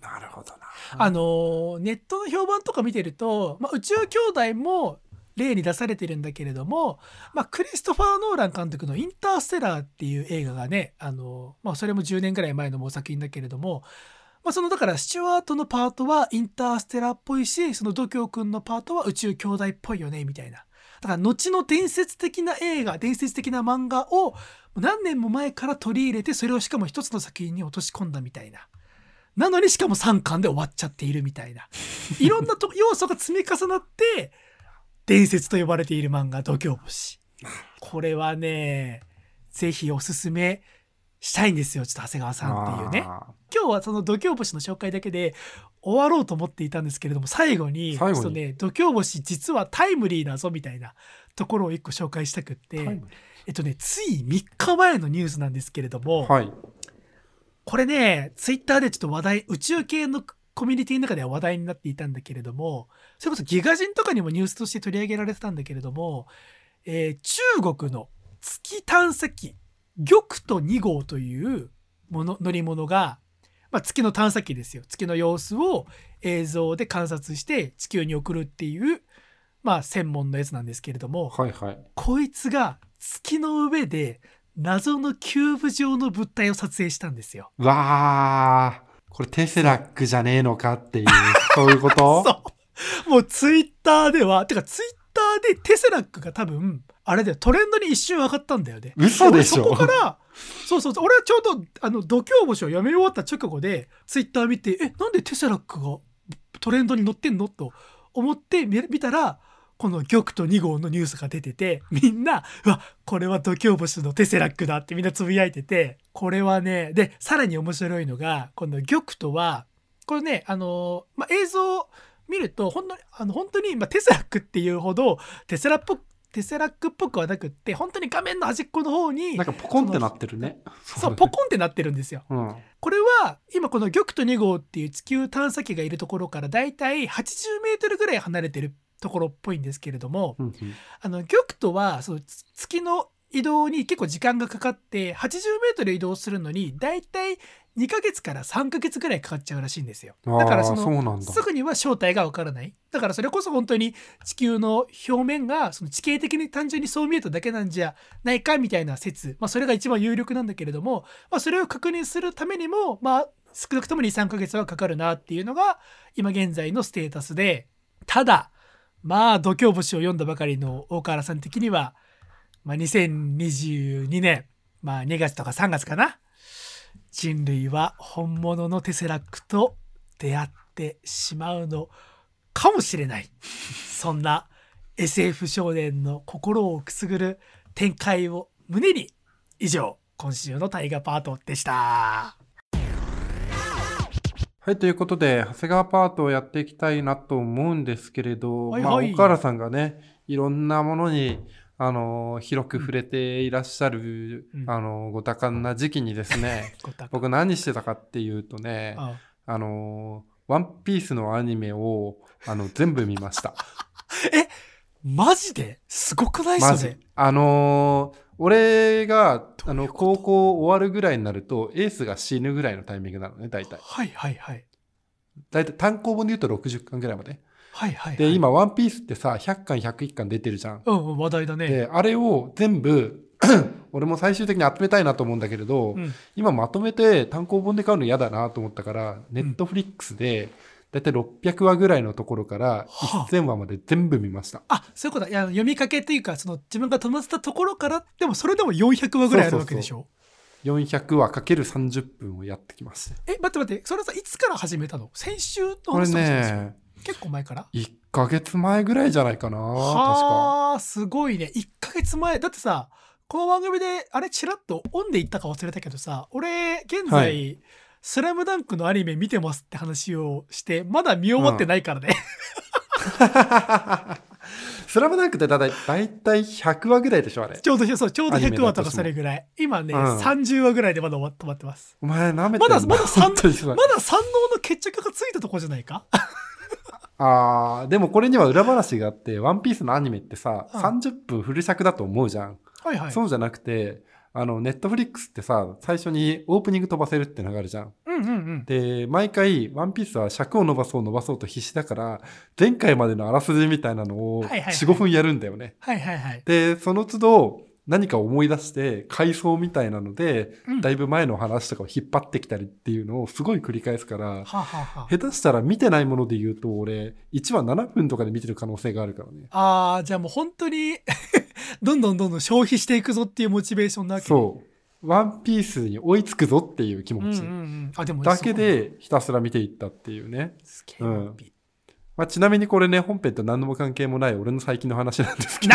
なるほどな。あのーネットの評判とか見てると、まあ、宇宙兄弟も例に出されてるんだけれども、まあ、クリストファー・ノーラン監督の「インターステラー」っていう映画がねあの、まあ、それも10年ぐらい前の作品だけれども、まあ、そのだからスチュワートのパートはインターステラーっぽいしその度胸くんのパートは宇宙兄弟っぽいよねみたいな。だから後の伝説的な映画伝説的な漫画を何年も前から取り入れてそれをしかも一つの作品に落とし込んだみたいな。なのにしかも3巻で終わっちゃっているみたいな。いろんなと要素が積み重なって伝説と呼ばれている漫画「度胸星」。これはねぜひおすすめしたいんですよちょっと長谷川さんっていうね。あ今日はその度胸星の紹介だけで終わろうと思っていたんですけれども最後にちょっとね度胸星実はタイムリーだぞみたいなところを一個紹介したくってえっとねつい3日前のニュースなんですけれども、はい。これねツイッターでちょっと話題宇宙系のコミュニティの中では話題になっていたんだけれどもそれこそギガ人とかにもニュースとして取り上げられてたんだけれども、えー中国の月探査機玉と2号というもの乗り物が、まあ、月の探査機ですよ月の様子を映像で観察して地球に送るっていう、まあ、専門のやつなんですけれども、はいはい。こいつが月の上で謎のキューブ状の物体を撮影したんですよ。うわー。これテセラックじゃねえのかっていう、そういうこと？そう。もうツイッターでは、てかツイッターでテセラックが多分、あれだよ、トレンドに一瞬上がったんだよね。嘘でしょ？俺そこから、そうそうそう、俺はちょうど、あの、度胸星を読み終わった直後で、ツイッター見て、え、なんでテセラックがトレンドに載ってんのと思って見たら、この玉と2号のニュースが出てて、みんな、うわ、これは度胸星のテセラックだってみんなつぶやいてて、これはね、で、さらに面白いのが、この玉とは、これね、あの、まあ、映像見ると、本当に、あの、本当に、まあ、テセラックっていうほど、テセラっぽ、テセラックっぽくはなくって、本当に画面の端っこの方になん、かポコンってなってるね。そう、ポコンってなってるんですよ。うん。これは今この玉と2号っていう地球探査機がいるところからだいたい80メートルぐらい離れてるところっぽいんですけれども、うんうんあの玉とはそのつ月の移動に結構時間がかかって80メートル移動するのにだいたい2ヶ月から3ヶ月ぐらいかかっちゃうらしいんですよ。だからその。すぐには正体がわからない。だからそれこそ本当に地球の表面がその地形的に単純にそう見えただけなんじゃないかみたいな説、まあ、それが一番有力なんだけれども、まあ、それを確認するためにも、まあ、少なくとも23ヶ月はかかるなっていうのが今現在のステータスでただまあ度胸星を読んだばかりの大河原さん的には、まあ、2022年、まあ、2月とか3月かな人類は本物のテセラックと出会ってしまうのかもしれない。そんな SF 少年の心をくすぐる展開を胸に。以上今週の大河パートでした。はい、ということで、長谷川パートをやっていきたいなと思うんですけれど、まあ、はい。はい岡原さんがね、いろんなものに、あの、広く触れていらっしゃる、うんあの、ご多感な時期にですね、僕何してたかっていうとね、ああの、ワンピースのアニメを、あの、全部見ました。マジで？すごくないマジそれ。あのー俺が、あの、高校終わるぐらいになると、エースが死ぬぐらいのタイミングなのね、大体。はいはいはい大体単行本で言うと60巻ぐらいまで。はいはいはい。で、今、ワンピースってさ、100巻、101巻出てるじゃん。うんうん話題だね。で、あれを全部、俺も最終的に集めたいなと思うんだけれど、うん。今まとめて単行本で買うの嫌だなと思ったから、ネットフリックスで、だいたい600話ぐらいのところからはあ。1000話まで全部見ました。あそういうことだ。いや読みかけっていうかその自分が止まってたところからでもそれでも400話ぐらいあるわけでしょ？400話かける30分をやってきました。え待って待ってそれさいつから始めたの？先週の話とかしたんですよね、結構前から？1ヶ月前ぐらいじゃないかな。はあすごいね。1ヶ月前。だってさこの番組であれチラッとオンで言ったか忘れたけどさ俺現在、はい。スラムダンクのアニメ見てますって話をしてまだ見終わってないからね、スラムダンクってだいたい大体100話ぐらいでしょ、あれ。ちょうどそうちょうどアニメ100話とかそれぐらい。今ね、うん。30話ぐらいでまだ止まってます。お前舐めてんな。まだまだまだ三能の決着がついたとこじゃないか？あーでもこれには裏話があって、ワンピースのアニメってさ、うん30分フル尺だと思うじゃん。はいはいそうじゃなくて、あの、ネットフリックスってさ、最初にオープニング飛ばせるってのがあるじゃん。うんうんうんうん。で、毎回、ワンピースは尺を伸ばそう伸ばそうと必死だから、前回までのあらすじみたいなのをはいはいはい4、5分やるんだよね。はいはいはい。で、その都度、何か思い出して、回想みたいなので、うんだいぶ前の話とかを引っ張ってきたりっていうのをすごい繰り返すから、はあ、はあはあ、下手したら見てないもので言うと、俺、1話7分とかで見てる可能性があるからね。ああ、じゃあもう本当に どんどんどんどん消費していくぞっていうモチベーションなわけねそう。ワンピースに追いつくぞっていう気持ち。うんうんうん。あ、でもだけでひたすら見ていったっていうね。すげえワンピまあ、ちなみにこれね、本編と何のも関係もない俺の最近の話なんですけど。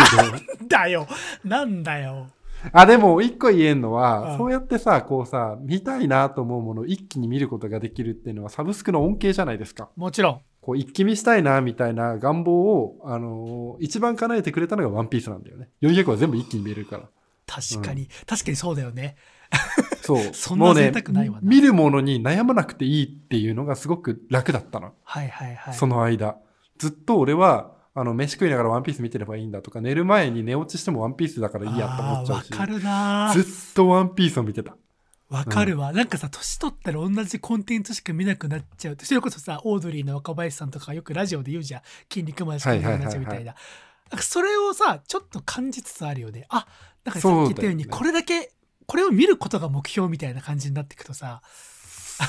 だよなんだよあ、でも一個言えんのうは、んそうやってさ、こうさ、見たいなと思うものを一気に見ることができるっていうのはサブスクの恩恵じゃないですか。もちろん。こう一気見したいなみたいな願望を、あのー一番叶えてくれたのがワンピースなんだよね。400は全部一気に見えるから。確かに、確かにそうだよね。そう。そんなもうね贅沢ないわな見るものに悩まなくていいっていうのがすごく楽だったの。はいはいはい。その間。ずっと俺は、あの、飯食いながらワンピース見てればいいんだとか、寝る前に寝落ちしてもワンピースだからいいやって思っちゃうし。わかるなずっとワンピースを見てた。わかるわ、なんかさ年取ったら同じコンテンツしか見なくなっちゃうそれこそさオードリーの若林さんとかよくラジオで言うじゃん筋肉マンしか見なくなっちゃうみたいな,、なんかそれをさちょっと感じつつあるよねあなんかさっき言ったようにこれだけこれを見ることが目標みたいな感じになっていくとさ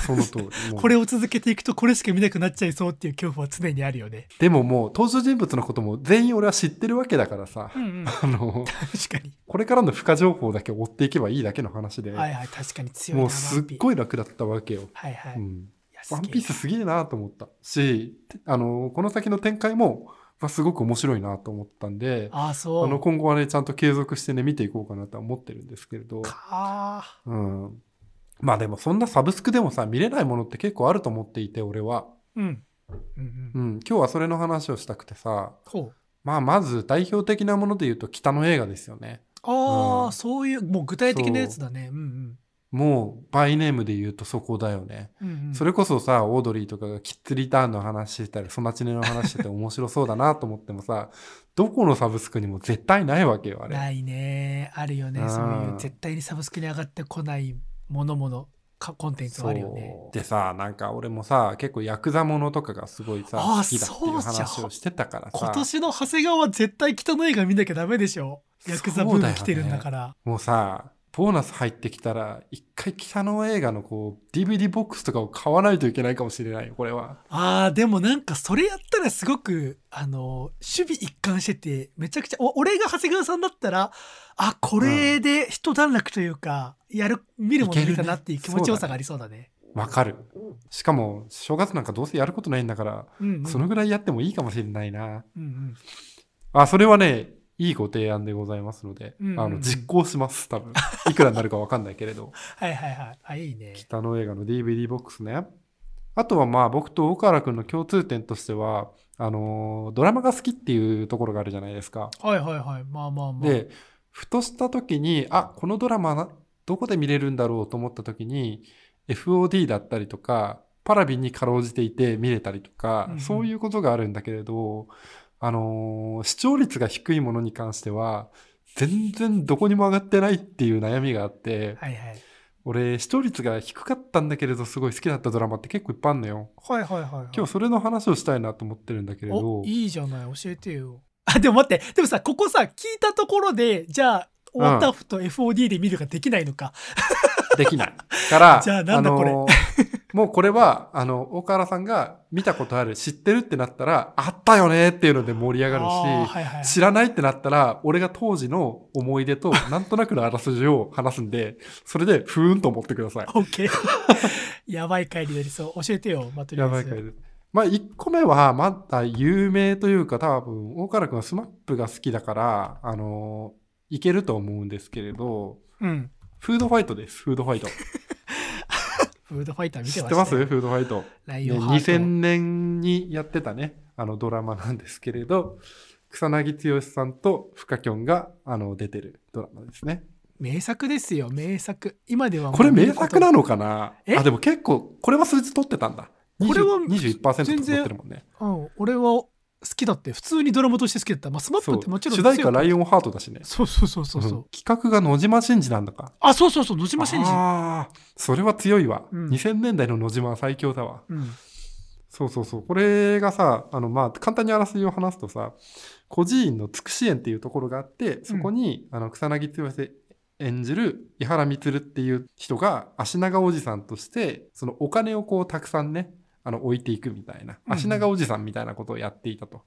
その通り。これを続けていくとこれしか見なくなっちゃいそうっていう恐怖は常にあるよね。でももう登場人物のことも全員俺は知ってるわけだからさ、うんうん。あの、確かに。これからの付加情報だけ追っていけばいいだけの話で、はいはい確かに強いなもうすっごい楽だったわけよ。はいはい、いうん、ワンピースすげえなと思ったし、てあの、この先の展開も、まあすごく面白いなと思ったんで、ああそう。あの、今後はね、ちゃんと継続してね、見ていこうかなとは思ってるんですけれど、かうん。まあでもそんなサブスクでもさ、見れないものって結構あると思っていて、俺は。ーうん。うんうん。うん。今日はそれの話をしたくてさ、まあまず代表的なもので言うと北の映画ですよね。ああ、うん。そういうもう具体的なやつだね。うんうんもう、バイネームで言うとそこだよね。うんうん。それこそさ、オードリーとかがキッズリターンの話してたり、ソナチネの話してて面白そうだなと思ってもさ、どこのサブスクにも絶対ないわけよ、あれ。ないね。あるよね。うん。そういう絶対にサブスクに上がってこないものものかコンテンツはあるよね。でさ、なんか俺もさ、結構ヤクザものとかがすごいさ、好きだっていう話をしてたから今さ、年の長谷川は絶対北の映画見なきゃダメでしょ。ヤクザブーム来てるんだから。もうさ、ボーナス入ってきたら、一回北の映画のこう、DVD ボックスとかを買わないといけないかもしれないよ、これは。あーでもなんかそれやったらすごくあの守備一貫しててめちゃくちゃお俺が長谷川さんだったらあこれで一段落というか、やる見るもの見たなっていう気持ちよさがありそうだねわかる。しかも、正月なんかどうせやることないんだから、うんうんそのぐらいやってもいいかもしれないな。うんうんあ、それはね、いいご提案でございますので、うんうんうんあの、実行します、多分。いくらになるかわかんないけれど。はいはいはいあいいね北の映画の DVD ボックスね。あとはまあ僕と大河原くんの共通点としては、あのードラマが好きっていうところがあるじゃないですか。はいはいはいまあまあまあで、ふとした時に、あ、このドラマなどこで見れるんだろうと思った時に、FOD だったりとか、パラビンにかろうじていて見れたりとか、うんうんそういうことがあるんだけれど、あのー視聴率が低いものに関しては、全然どこにも上がってないっていう悩みがあって、はいはい。俺、視聴率が低かったんだけれど、すごい好きだったドラマって結構いっぱいあるのよ。はいはいはいはい。今日それの話をしたいなと思ってるんだけれど。お、いいじゃない。教えてよ。あでも待って。でもさここさ聞いたところでじゃあオータフと FOD で見るができないのか、できない。から、じゃあなんだこれ。のーもうこれは、あの、大河原さんが見たことある、知ってるってなったら、あったよねっていうので盛り上がるし、はいはい知らないってなったら、俺が当時の思い出と、なんとなくのあらすじを話すんで、それで、ふーんと思ってください。オッケー やばい回になりそう教えてよまあとりあえずやばい回です。まあ、1個目は、まだ有名というか、多分、大河原くんはスマップが好きだから、あのーいけると思うんですけれど、うんフードファイトです、フードファイト。フードファイト見て知ってます？フードファイト。ね、ライオンハート、2000年にやってたね、あのドラマなんですけれど、草薙剛さんとフカキョンがあの出てるドラマですね。名作ですよ名作今ではこれ名作なのかな？え？あ、でも結構、これは数字取ってたんだ。これは20 21%取ってるもんね。うん俺はきだって普通にドラマとして好きだったまあスマップってもちろん主題歌ライオンハートだしね。そうそうそうそうそう、うん企画が野島真司なんだか。あそうそうそう野島真司ああ、それは強いわ。うん2000年代の野島は最強だわ。うんそうそうそう。これがさ、あの、まあ、簡単にあらすじを話すとさ、孤児院のつくし園っていうところがあって、そこに、あの、草薙剛演じる伊原満っていう人が、足長おじさんとして、そのお金をこう、たくさんね、あの、置いていくみたいな、うん足長おじさんみたいなことをやっていたと。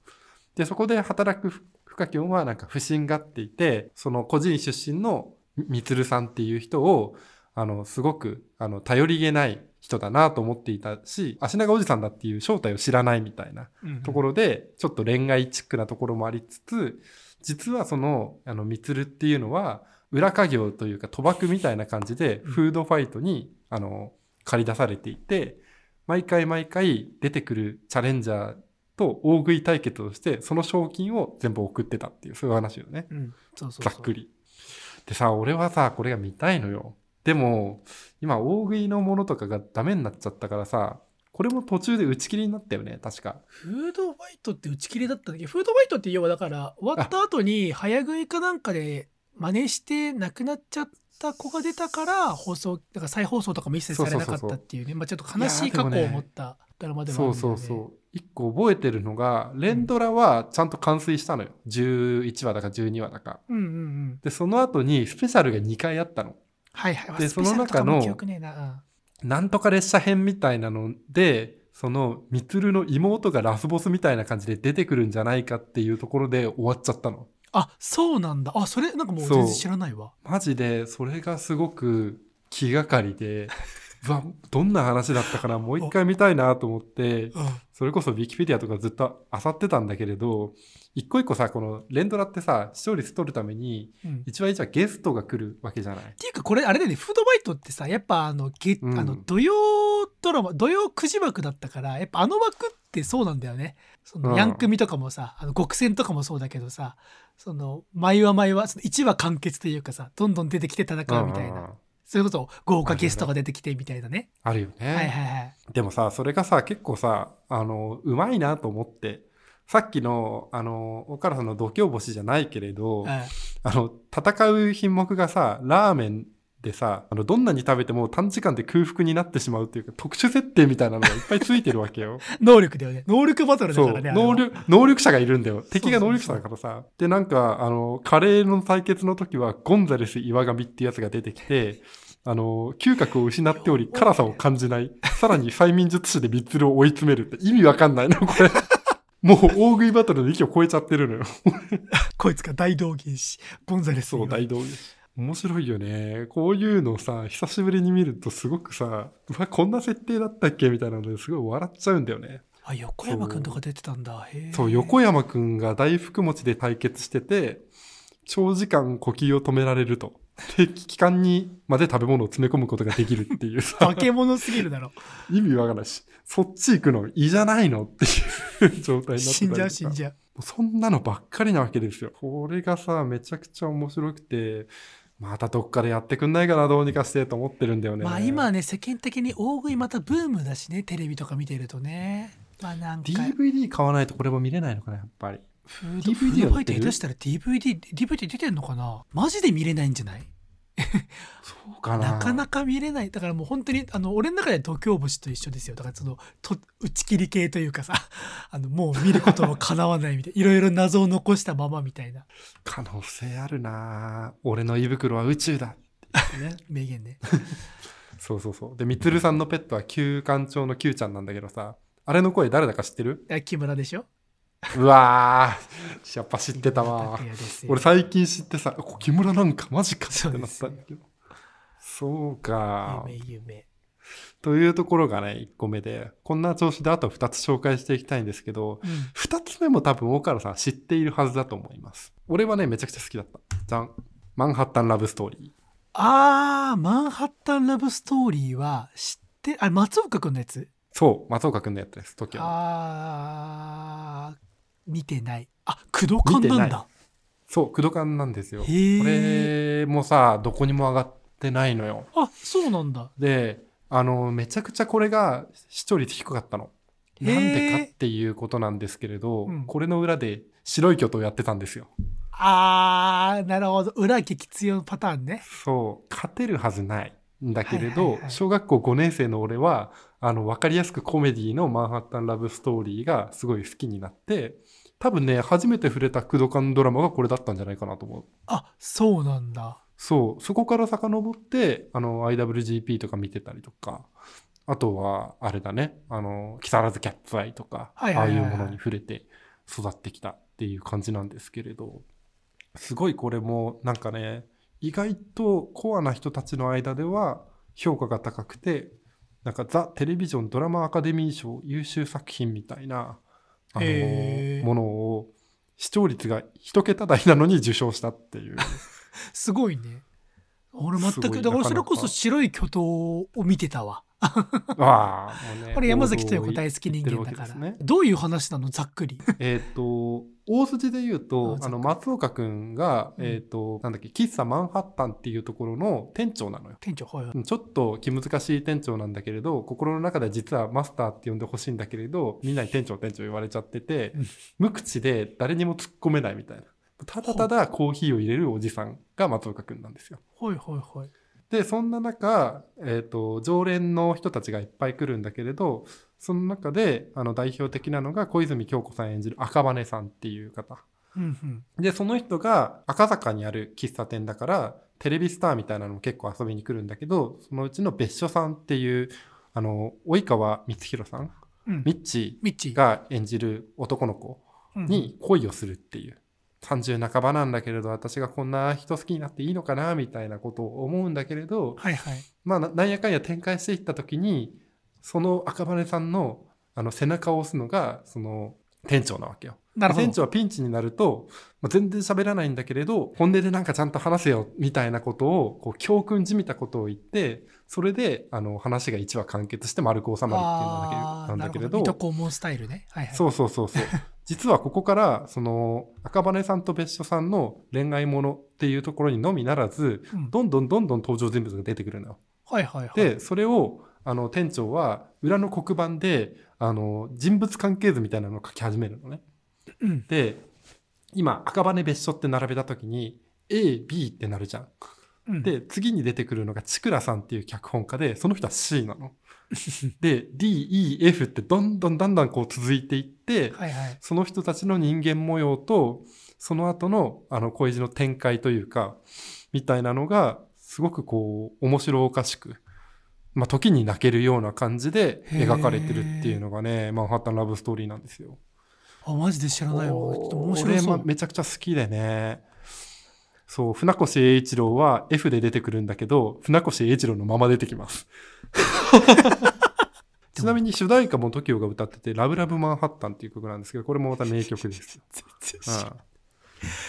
で、そこで働くふ深きょんはなんか不審がっていて、その孤児院出身のみつるさんっていう人を、あの、すごく、あの、頼りげない人だなと思っていたし、足長おじさんだっていう正体を知らないみたいなうんところで、ちょっと恋愛チックなところもありつつ、実はその、あの、みつるっていうのは、裏稼業というか賭博みたいな感じで、うん。フードファイトに、あの、借り出されていて、毎回毎回出てくるチャレンジャーと大食い対決をして、その賞金を全部送ってたっていう、そういう話よね。うんそうそうそうざっくり。でさ、俺はさ、これが見たいのよ。でも、今、大食いのものとかがダメになっちゃったからさ、これも途中で打ち切りになったよね、確か。フードファイトって打ち切りだったんだけ？どフードファイトって要はだから終わった後に早食いかなんかで真似して亡くなっちゃった子が出たから放送だから再放送とかも一切されなかったっていうねまあちょっと悲しい過去を持ったドラマではあるそうんだよねそうそう。一個覚えてるのが、連ドラはちゃんと完遂したのよ。11話だか12話だか。うんうんうんで、その後にスペシャルが2回あったの。はいはいでその中のななんとか列車編みたいなので、その、みつるの妹がラスボスみたいな感じで出てくるんじゃないかっていうところで終わっちゃったの。あそうなんだ。あそれなんかもう全然知らないわ。マジで、それがすごく気がかりで、うわ、どんな話だったかな、もう一回見たいなと思って、うん。それこそウィキペディアとかずっと漁ってたんだけれど、一個一個さ、この連ドラってさ、視聴率取るために、うん。一話一話ゲストが来るわけじゃない？っていうかこれあれだよね。フードバイトってさやっぱあのげ、うん。あの土曜ドラマ土曜9時枠だったからやっぱあの枠ってそうなんだよね。そのうん。ヤンクミとかもさ、あの極戦とかもそうだけどさその毎話毎話その1話完結というかさどんどん出てきて戦うみたいな、うんうんうん。それこそ豪華ゲストが出てきてみたいなね。あるよね。はいはいはい。でもさ、それがさ、結構さ、あの、うまいなと思って、さっきの、あの、岡原さんの度胸星じゃないけれど、うんあの、戦う品目がさ、ラーメンでさ、あの、どんなに食べても短時間で空腹になってしまうっていうか、特殊設定みたいなのがいっぱいついてるわけよ。能力だよね能力バトルだからね能力、能力者がいるんだよ。敵が能力者だからさ。で、なんか、あの、カレーの対決の時は、ゴンザレス岩神っていうやつが出てきて、あの、嗅覚を失っており、辛さを感じない。さらに催眠術師でミツルを追い詰めるって意味わかんないの、これ。もう大食いバトルの域を超えちゃってるのよ。こいつが大道芸師ゴンザレスそう、大道芸。面白いよね。こういうのさ、久しぶりに見るとすごくさ、うわ、こんな設定だったっけみたいなのですごい笑っちゃうんだよね。あ横山くんとか出てたんだ。そう、横山くんが大福持ちで対決してて、長時間呼吸を止められると。で、気管にまで食べ物を詰め込むことができるっていうさ、化け物すぎるだろ。意味わからないし、そっち行くのいいじゃないのっていう 状態になってた死んじゃう死んじゃうそんなのばっかりなわけですよ。これがさ、めちゃくちゃ面白くて、またどっかでやってくんないかな、どうにかしてと思ってるんだよね。まあ今ね世間的に大食いまたブームだしねテレビとか見てるとねまあなんか DVD 買わないとこれも見れないのかな、やっぱり。フード DVD ファイト下手したら DVD DVD 出てんのかな？マジで見れないんじゃない？そうかな。なかなか見れない。だからもう本当にあの俺の中で度胸星と一緒ですよ。だからそのと打ち切り系というかさ あのもう見ることもかなわないみたいな。いろいろ謎を残したままみたいな。可能性あるな。俺の胃袋は宇宙だ。ね。名言ね。そうそうそう。で、みつるさんのペットは旧館長の Q ちゃんなんだけどさ、あれの声誰だか知ってる？あ木村でしょ？うわー、やっぱ知ってたわ俺最近知ってさ、こ木村なんかマジかってなったんだけど。そうか。というところがね、1個目で、こんな調子であと2つ紹介していきたいんですけど、うん2つ目も多分大原さん知っているはずだと思います。俺はね、めちゃくちゃ好きだった。じゃん。マンハッタンラブストーリー。あーマンハッタンラブストーリーは知ってあれ松岡君のやつ？そう、松岡くんのやつです、時は。あー見てないあ工藤館なんだそう、駆動感なんですよ。これもさ、どこにも上がってないのよ。あそうなんだで、あの、めちゃくちゃこれが視聴率低かったの。なんでかっていうことなんですけれど、うんこれの裏で白い巨頭やってたんですよ。あー、なるほど。裏激強パターンね。そう、勝てるはずないんだけれど、はいはいはい小学校5年生の俺は、あの、わかりやすくコメディのマンハッタンラブストーリーがすごい好きになって、多分ね、初めて触れたクドカンドラマがこれだったんじゃないかなと思う。あ、そうなんだ。そう、そこから遡って、あの、IWGP とか見てたりとか、あとは、あれだね、あの、木更津キャッツアイとか、ああいうものに触れて育ってきたっていう感じなんですけれど、すごいこれも、なんかね、意外とコアな人たちの間では評価が高くて、なんかザ・テレビジョンドラマアカデミー賞優秀作品みたいな、あの、ものを、視聴率が一桁台なのに受賞したっていう。すごいね。俺全く、だからそれこそ白い巨頭を見てたわ。ああ、ね。これ山崎豊子大好き人間だから。ね。どういう話なの？ざっくり。えっ、と、大筋で言うと、ああの、松岡くんが、うんえっ、と、なんだっけ、喫茶マンハッタンっていうところの店長なのよ。店長、はいはい。ちょっと気難しい店長なんだけれど、心の中では実はマスターって呼んでほしいんだけれど、みんなに店長店長言われちゃっててうん、無口で誰にも突っ込めないみたいな。ただただコーヒーを入れるおじさんが松岡くんなんですよ。はいはいはい。で、そんな中、えっ、と、常連の人たちがいっぱい来るんだけれど、その中で、あの、代表的なのが小泉京子さん演じる赤羽さんっていう方。うんうん。で、その人が赤坂にある喫茶店だから、テレビスターみたいなのも結構遊びに来るんだけど、そのうちの別所さんっていう、あの、及川光弘さん、うん。ミッチーーが演じる男の子うんに恋をするっていう。30半ばなんだけれど、私がこんな人好きになっていいのかな、みたいなことを思うんだけれど、はいはい。まあ、ななんやかんや展開していった時に、その赤羽さんのあの背中を押すのが、その店長なわけよ。なるほど。店長はピンチになると、まあ、全然喋らないんだけれど、本音でなんかちゃんと話せよ、みたいなことを、こう、教訓じみたことを言って、それで、あの、話が1話完結して丸く収まるっていうのあーなんだけれど、なるほど。水戸黄門スタイルね。はいはい。そうそうそうそう。実はここから、その、赤羽さんと別所さんの恋愛ものっていうところにのみならず、うんどんどんどんどん登場人物が出てくるのよ。はいはいはい。で、それを、あの、店長は、裏の黒板で、あの、人物関係図みたいなのを書き始めるのね。うん。で、今、赤羽別所って並べたときに、A、B ってなるじゃん。うん、で、次に出てくるのが、ちくらさんっていう脚本家で、その人は C なの。で、D、E、F ってどんどんだんだんこう続いていって、はいはい。その人たちの人間模様と、その後の、あの、恋路の展開というか、みたいなのが、すごくこう、面白おかしく、まあ、時に泣けるような感じで描かれてるっていうのがね、マンハッタンラブストーリーなんですよ。あ、マジで知らないわ。ちょっと面白俺そう。もめちゃくちゃ好きでね。そう、船越英一郎は F で出てくるんだけど、船越英一郎のまま出てきます。ちなみに主題歌も TOKIO が歌ってて、ラブラブマンハッタンっていう曲なんですけど、これもまた名曲です。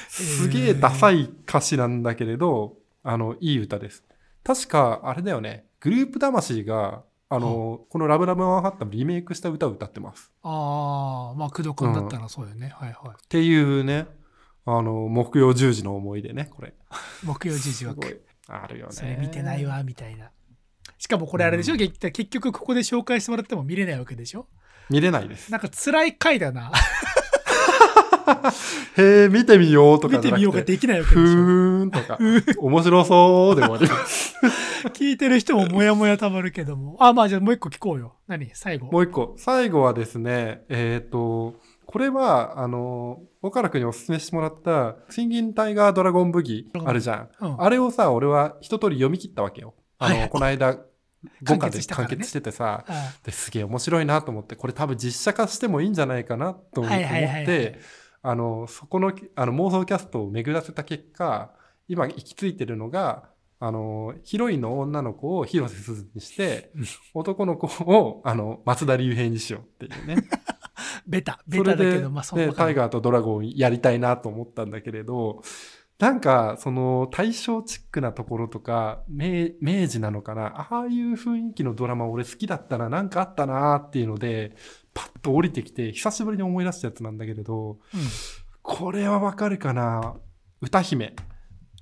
すげえダサい歌詞なんだけれど、あの、いい歌です。確か、あれだよね、グループ魂が、あの、このラブラブマンハッタンのリメイクした歌を歌ってます。ああ、まあ、工藤君だったらそうよね。はいはい。っていうね、あの、木曜10時の思い出ね、これ。木曜時時枠。あるよね。それ見てないわ、みたいな。しかもこれあれでしょ、結結局ここで紹介してもらっても見れないわけでしょ？見れないです。なんか辛い回だな。へえ、見てみようとか見てみようがでできないわふけでしょ。ーんとか、面白そうで終わります。聞いてる人ももやもやたまるけども。あ、まあじゃあもう一個聞こうよ。何？最後。もう一個。最後はですね、えっ、と、これは、あの、岡良くんにお勧めしてもらった、シンギンタイガードラゴンブギあるじゃん。うんあれをさ、俺は一通り読み切ったわけよ。あの、はいはいこの間、完5巻で完結しててさ、あですげえ面白いなと思って、これ多分実写化してもいいんじゃないかなと思って、あの、そこの、あの、妄想キャストを巡らせた結果、今行き着いてるのが、あの、ヒロインの女の子を広瀬すずにしてうん、男の子を、あの、松田龍平にしようっていうね。ベタ。ベタだけど、まあそうねわかるタイガーとドラゴンやりたいなと思ったんだけれど、なんか、その、大正チックなところとか、明明治なのかな、ああいう雰囲気のドラマ俺好きだったな、なんかあったなっていうので、パッと降りてきて、久しぶりに思い出したやつなんだけれど、うんこれはわかるかな歌姫。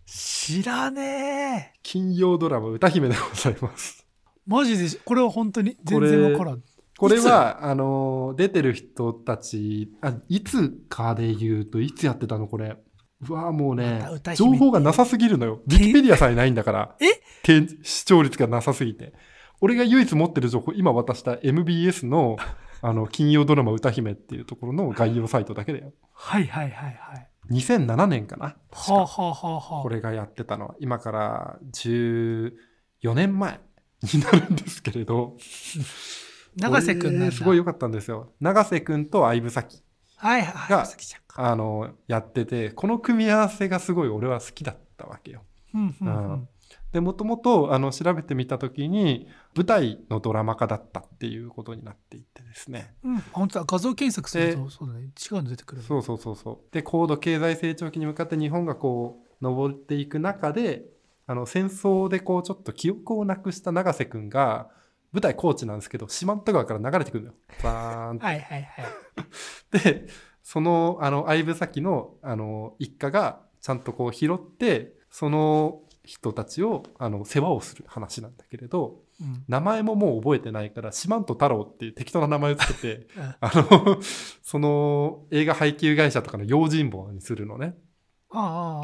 知らねえ。金曜ドラマ歌姫でございます。マジで、これは本当に？全然わからん。これは、あのー、出てる人たち、あ、いつかで言うと、いつやってたのこれ。うわもうね情報がなさすぎるのよ。ウィキペディアさえないんだから。え？て視聴率がなさすぎて。俺が唯一持ってる情報、今渡した MBS の、あの、金曜ドラマ歌姫っていうところの概要サイトだけだよ。はいはいはいはい。2007年かな。はあはあはあはあ。これがやってたのは、今から14年前になるんですけれど。永瀬くんすごい良かったんですよ。永瀬くんと相武咲はいはいはい。あの、やってて、この組み合わせがすごい俺は好きだったわけよ。うんうんううんん。で、もともと、あの、調べてみたときに、舞台のドラマ化だったっていうことになっていてですね。うん、本当だ画像検索するでとそうだね違うの出てくるそうそうそうそう。で、高度経済成長期に向かって日本がこう、登っていく中で、あの、戦争でこう、ちょっと記憶をなくした永瀬くんが、舞台高知なんですけど、四万十川から流れてくるのよ。バーン。ってはいはいはい。で、その、あの、相武咲の、あの、一家が、ちゃんとこう拾って、その人たちを、あの、世話をする話なんだけれど、うん。名前ももう覚えてないから、四万十太郎っていう適当な名前をつけて、うん。あの、その映画配給会社とかの用心棒にするのね。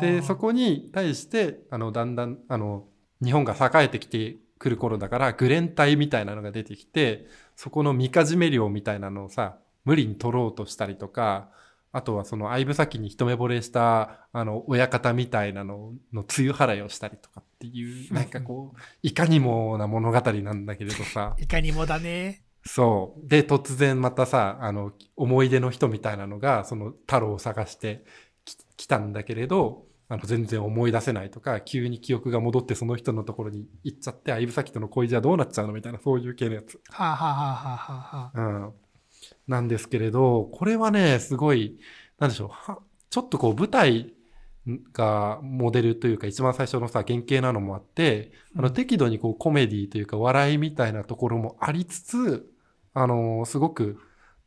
で、そこに対して、あの、だんだん、あの、日本が栄えてきてくる頃だから、グレン隊みたいなのが出てきて、そこのみかじめ料みたいなのをさ、無理に取ろうとしたりとか、あとはその相武咲に一目惚れした、あの、親方みたいなのの梅雨払いをしたりとかっていう、なんかこう、いかにもな物語なんだけれどさ、いかにもだねそう。で、突然またさ、あの、思い出の人みたいなのが、その太郎を探してき来たんだけれど、あの、全然思い出せないとか、急に記憶が戻ってその人のところに行っちゃって、相武咲との恋路はどうなっちゃうのみたいな、そういう系のやつ。はあはあはあはあはうん。なんですけれど、これはね、すごい、なんでしょう、はちょっとこう、舞台がモデルというか、一番最初のさ、原型なのもあって、あの、うん適度にこう、コメディというか、笑いみたいなところもありつつ、あのすごく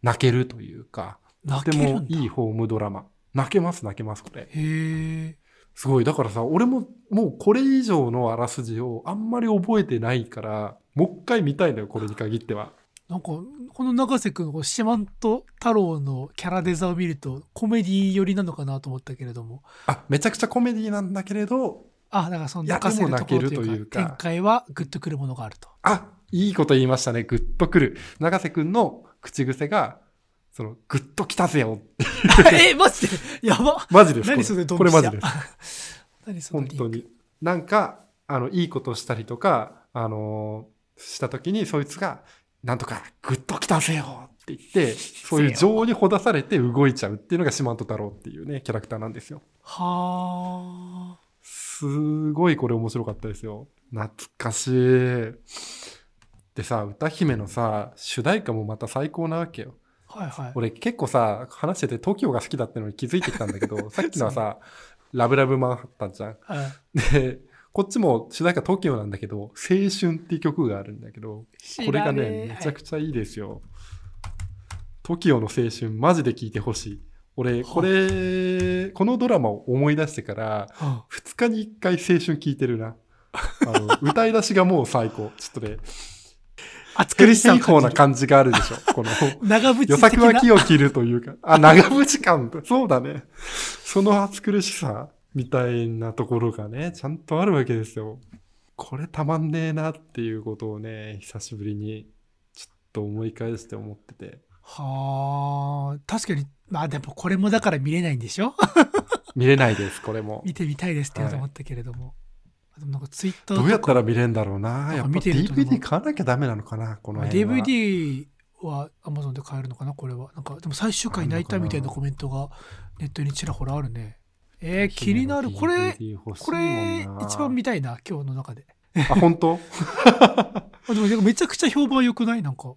泣けるというか、とてもいいホームドラマ。泣けます、泣けます、これ。へえすごい。だからさ、俺ももうこれ以上のあらすじをあんまり覚えてないから、もう一回見たいんだよ、これに限っては。なんかこの永瀬君のこう四万十太郎のキャラデザを見るとコメディ寄りなのかなと思ったけれどもあ、めちゃくちゃコメディなんだけれど、あだからその泣かせるところといいうか展開はグッとくるものがあるとあ、いいこと言いましたね。グッとくる。永瀬くんの口癖が、その、グッときたぜよ。えマジで？やばマジです。何それドンこれマジです。何そのリンク本当に。なんか、あの、いいことしたりとか、あのーした時に、そいつが、なんとか、グッときたぜよって言って、そういう情にほだされて動いちゃうっていうのが四万十太郎っていうね、キャラクターなんですよ。はあすごいこれ面白かったですよ。懐かしい。でさ、歌姫のさ、主題歌もまた最高なわけよ。はいはい俺結構さ、話してて TOKIO が好きだってのに気づいてきたんだけど、さっきのはさ、ラブラブマンハッタンじゃん。はいで、こっちも主題歌 TOKIO なんだけど、青春っていう曲があるんだけど、これがね、めちゃくちゃいいですよ。TOKIO の青春、マジで聴いてほしい。俺、これ、このドラマを思い出してから、は2日に1回青春聴いてるな。あの、歌い出しがもう最高。ちょっとね、あ暑苦しさを平方な感感じがあるでしょ。この、長渕予的な作は木を切るというか、あ、長渕感。そうだね。その暑苦しさみたいなところがね、ちゃんとあるわけですよ。これたまんねえなっていうことをね、久しぶりにちょっと思い返して思ってて。はあ確かにまあでもこれもだから見れないんでしょ？見れないです、これも。見てみたいですって言うと思ったけれども、でもなんかツイッターどうやったら見れんだろうな。かやっぱ DVD 買わなきゃダメなのかな、この辺は。DVD は Amazon で買えるのかなこれはなんかでも最終回泣いたみたいなコメントがネットにちらほらあるねえー、気になるこれこれ一番見たいな今日の中であ、本当？あでもめちゃくちゃ評判良くない？なんか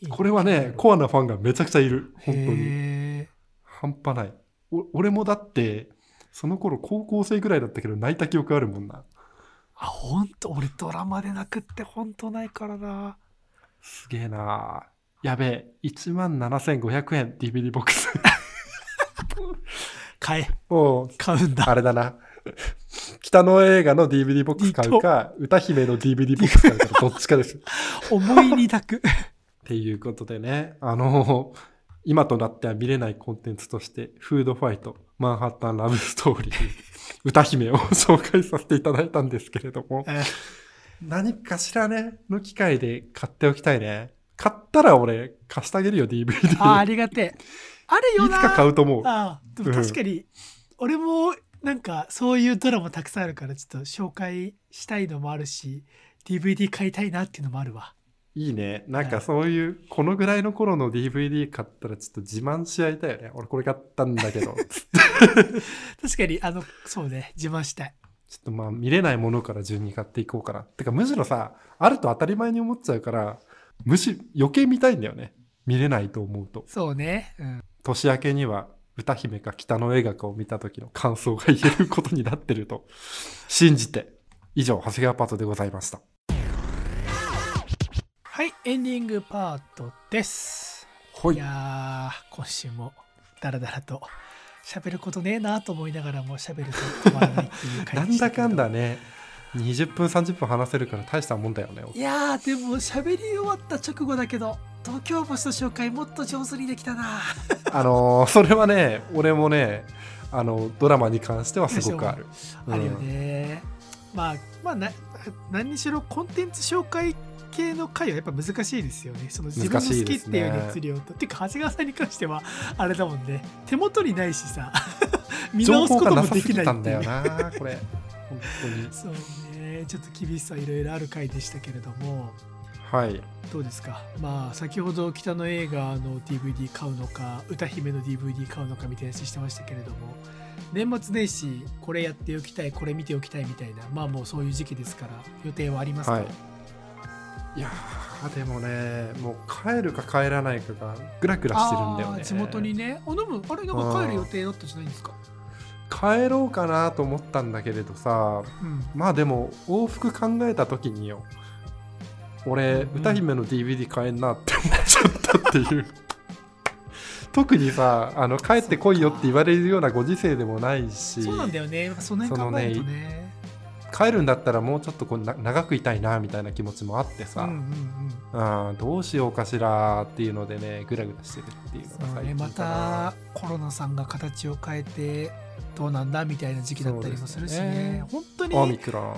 いい これはね、コアなファンがめちゃくちゃいる。本当に。へ半端ない。お俺もだって、その頃高校生ぐらいだったけど泣いた記憶あるもんな。ーあ本当俺ドラマで泣くって本当ないからな。すげえな。やべえ、1万7500円 DVD ボックス。買え。もう、買うんだ。あれだな。北の映画の DVD ボックス買うか、歌姫の DVD ボックス買うか、どっちかです。思いに抱く。っていうことでね、あの、今となっては見れないコンテンツとして、フードファイト、マンハッタンラブストーリー、歌姫を 紹介させていただいたんですけれども、え何かしらね、の機会で買っておきたいね。買ったら俺、貸してあげるよ、DVD。あありがてえあるよないつか買うと思う。ああでも確かに、俺もなんかそういうドラマたくさんあるからちょっと紹介したいのもあるし DVD 買いたいなっていうのもあるわいいね。なんかそういう、このぐらいの頃の DVD 買ったらちょっと自慢し合いたいよね。俺これ買ったんだけど。確かにあのそうね自慢したいちょっとまあ見れないものから順に買っていこうかな。てかむしろさ、あると当たり前に思っちゃうから、むし余計見たいんだよね。見れないと思うと。そうねうん年明けには歌姫か北の映画かを見た時の感想が言えることになってると信じて。以上、長谷川パートでございました。はいエンディングパートですい。やー今週もダラダラと喋ることねえなと思いながらも喋ると止まらないっていうな回でしたけど んだかんだね、20分30分話せるから大したもんだよね。いやーでも喋り終わった直後だけど東京橋の紹介もっと上手にできたな あのーそれはね、俺もね、あの、ドラマに関してはすごくある。あるようんね、まあまあな何にしろコンテンツ紹介系の回はやっぱ難しいですよね。その自分の好きっていう熱量と、てか長谷川さんに関しては あれだもんね。手元にないしさ 見情直すこともですきないんだよな、これ。本当に。そうね。ちょっと厳しさいろいろある回でしたけれども。はい。どうですか？まあ先ほど北の映画の DVD 買うのか歌姫の DVD 買うのかみたいな話してましたけれども。年末年始これやっておきたいこれ見ておきたいみたいなまあもうそういう時期ですから予定はありますか、はい。いやー、でもね、もう帰るか帰らないかがグラグラしてるんだよね。地元にね。あ飲むあれなんか帰る予定だったじゃないんですか？帰ろうかなと思ったんだけれどさ、うん。まあでも往復考えた時によ俺、うん歌姫の DVD 買えんなって思っちゃったっていう。特にさあの帰ってこいよって言われるようなご時世でもないし。そうなんだよね。その辺考えるとね帰るんだったらもうちょっとこうな長くいたいなみたいな気持ちもあってさ、うんうんうん。うんどうしようかしらっていうのでねグラグラしてるっていうのがねまたコロナさんが形を変えてどうなんだみたいな時期だったりもするしね。ね。本当にオミクロン。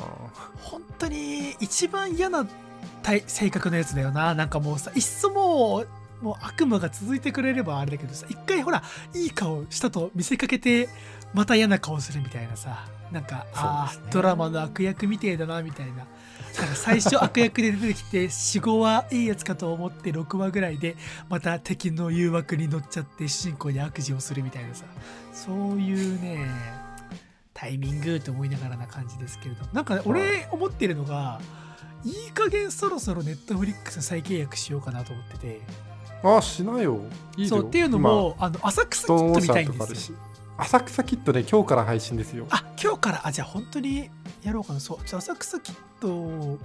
本当に一番嫌な体性格のやつだよな。なんかもうさいっそもうもう悪夢が続いてくれればあれだけどさ一回ほらいい顔したと見せかけてまた嫌な顔するみたいなさ。なんか、ね。あドラマの悪役みてえだなみたいな。なんか最初悪役で出てきて45話いいやつかと思って6話ぐらいでまた敵の誘惑に乗っちゃって主人公に悪事をするみたいなさ。そういうねタイミングって思いながらな感じですけれど。なんか俺思ってるのがいい加減そろそろネットフリックス再契約しようかなと思っててあしないよいいよそうっていうのもあの浅草スキット見トーンオーシャたいんですよ浅草キットね今日から配信ですよ。あ今日から？あじゃあ本当にやろうかな。そうじゃあ浅草キットを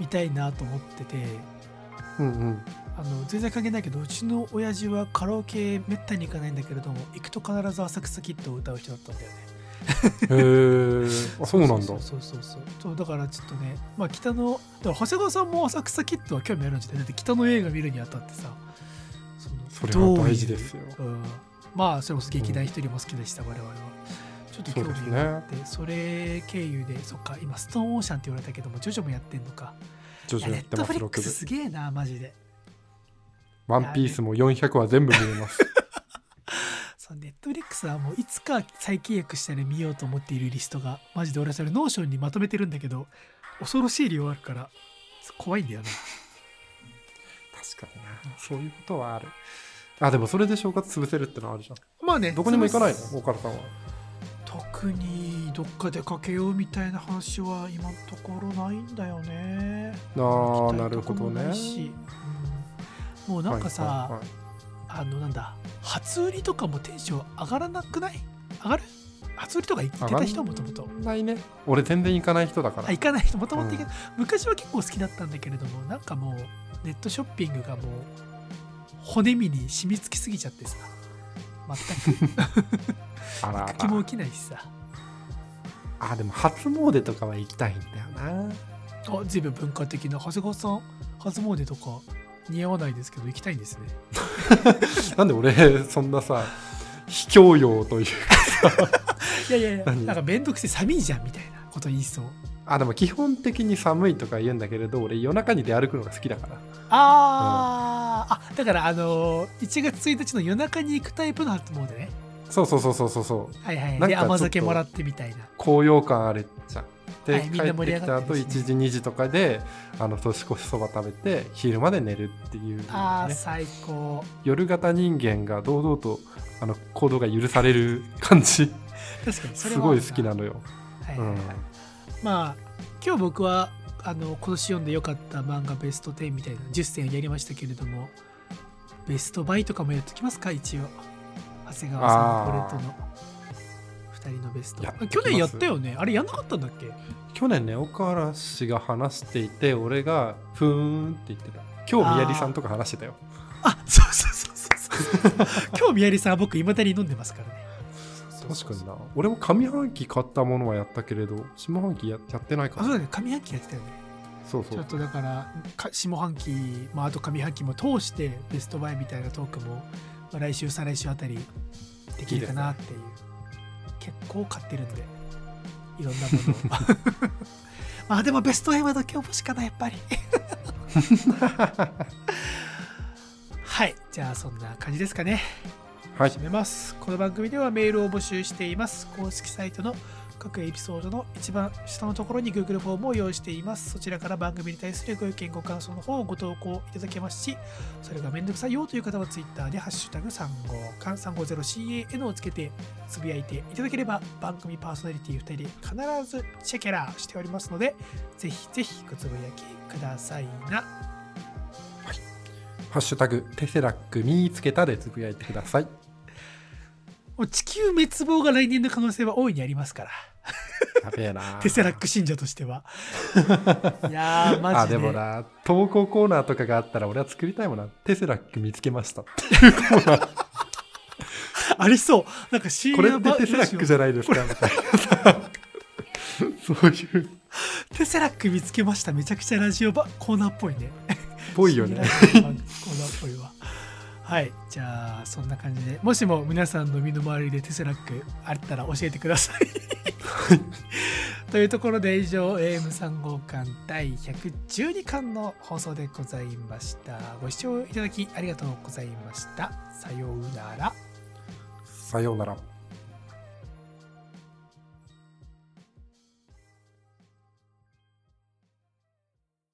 見たいなと思ってて。うんうん。あの全然関係ないけどうちの親父はカラオケめったに行かないんだけれども行くと必ず浅草キットを歌う人だったんだよね。へえあそうなんだそうそうそうそう。そうだからちょっとねまあ北の長谷川さんも浅草キットは興味あるんじゃないだって北の映画見るにあたってさそれは大事ですよ。うん、まあそれこそ劇団一人も好きでした、我々は。ちょっと興味があってそ,、れ経由でそっか今ストーンオーシャンって言われたけどもジョジョもやってんのか。いやネッ徐々にやってます6トフリックス部。すげえなマジで。ワンピースも400話全部見れます。そうネットフリックスはもういつか再契約したら見ようと思っているリストがマジで俺はそれノーションにまとめてるんだけど恐ろしい量あるから怖いんだよな確かにな。そういうことはあるあでもそれで正月潰せるってのはあるじゃん。まあね。どこにも行かないつの岡田さんは。特にどっか出かけようみたいな話は今のところないんだよね。ああないるほどね。もうなんかさ、はいはいはい。あのなんだ。初売りとかもテンション上がらなくない？上がる？初売りとか行ってた人？もともとないね。俺全然行かない人だから。あ行かない人？もともと昔は結構好きだったんだけれどもなんかもうネットショッピングがもう骨身に染みつきすぎちゃってさ。全くあら。あ行く気もら起きないしさ。あでも初詣とかは行きたいんだよな。あ随分文化的な。長谷川さん初詣とか似合わないですけど行きたいんですね。なんで俺そんなさ卑怯用というかいやいやいや何？なんか面倒くせえ寒いじゃんみたいなこと言いそうあでも基本的に寒いとか言うんだけれど俺夜中に出歩くのが好きだから。あー、あだからあのー1月1日の夜中に行くタイプの初詣ね。そうそうそうそうそう。そうはいはい。で甘酒もらってみたいな。高揚感あるじゃん。で、はいみんな盛り上帰ってきた後がってるしね1時2時とかであの年越しそば食べて昼まで寝るっていう、ね、あー最高。夜型人間が堂々とあの行動が許される感じ。確かにそれすごい好きなのよ、はいはいはいまあ今日僕はあの今年読んでよかった漫画ベスト10みたいな10選やりましたけれどもベストバイとかもやっときますか？一応。長谷川さんあー。これとの2人のベスト。去年やったよね。あれやんなかったんだっけ？去年ね岡原氏が話していて俺がふーんって言ってた。今日宮城さんとか話してたよ。あそうそうそうそうそう。今日宮里さんは僕いまだに飲んでますからね確かにな。俺も上半期買ったものはやったけれど下半期ややってないかあそうらだね。上半期やってたよね。そうそう。ちょっとだからか下半期、まあ、あと上半期も通してベストバイみたいなトークも、まあ、来週再来週あたりできるかなっていう。結構買ってるんで。いろんなものを。まあでもベスト10はだけ欲しかなやっぱり。はい。じゃあそんな感じですかねはい。始めます。この番組ではメールを募集しています。公式サイトの各エピソードの一番下のところに Google フォームを用意しています。そちらから番組に対するご意見ご感想の方をご投稿いただけますしそれがめんどくさいよという方は Twitter で「ハッシュタグ #350 350CAN」をつけてつぶやいていただければ番組パーソナリティ2人で必ずチェケラーしておりますのでぜひぜひごつぶやきくださいな。ハッシュタグテセラック見つけたでつぶやいてくださいもう地球滅亡が来年の可能性は大いにありますからやべえな テセラック信者としては。いやー、マジで。あでもな投稿コーナーとかがあったら俺は作りたいもんなテセラック見つけましたっていうコーナーありそう。なんか深これ夜ってテセラックじゃゃないですか？みたいなさそういう テセラック見つけました。めちゃくちゃラジオばコーナーっぽいね。ぽいよねコーナーっぽいわ。はい。じゃあ、そんな感じで。もしも皆さんの身の回りでテセラックあったら教えてください。というところで以上 AM3 号館第112巻の放送でございました。ご視聴いただきありがとうございました。さようなら。さようなら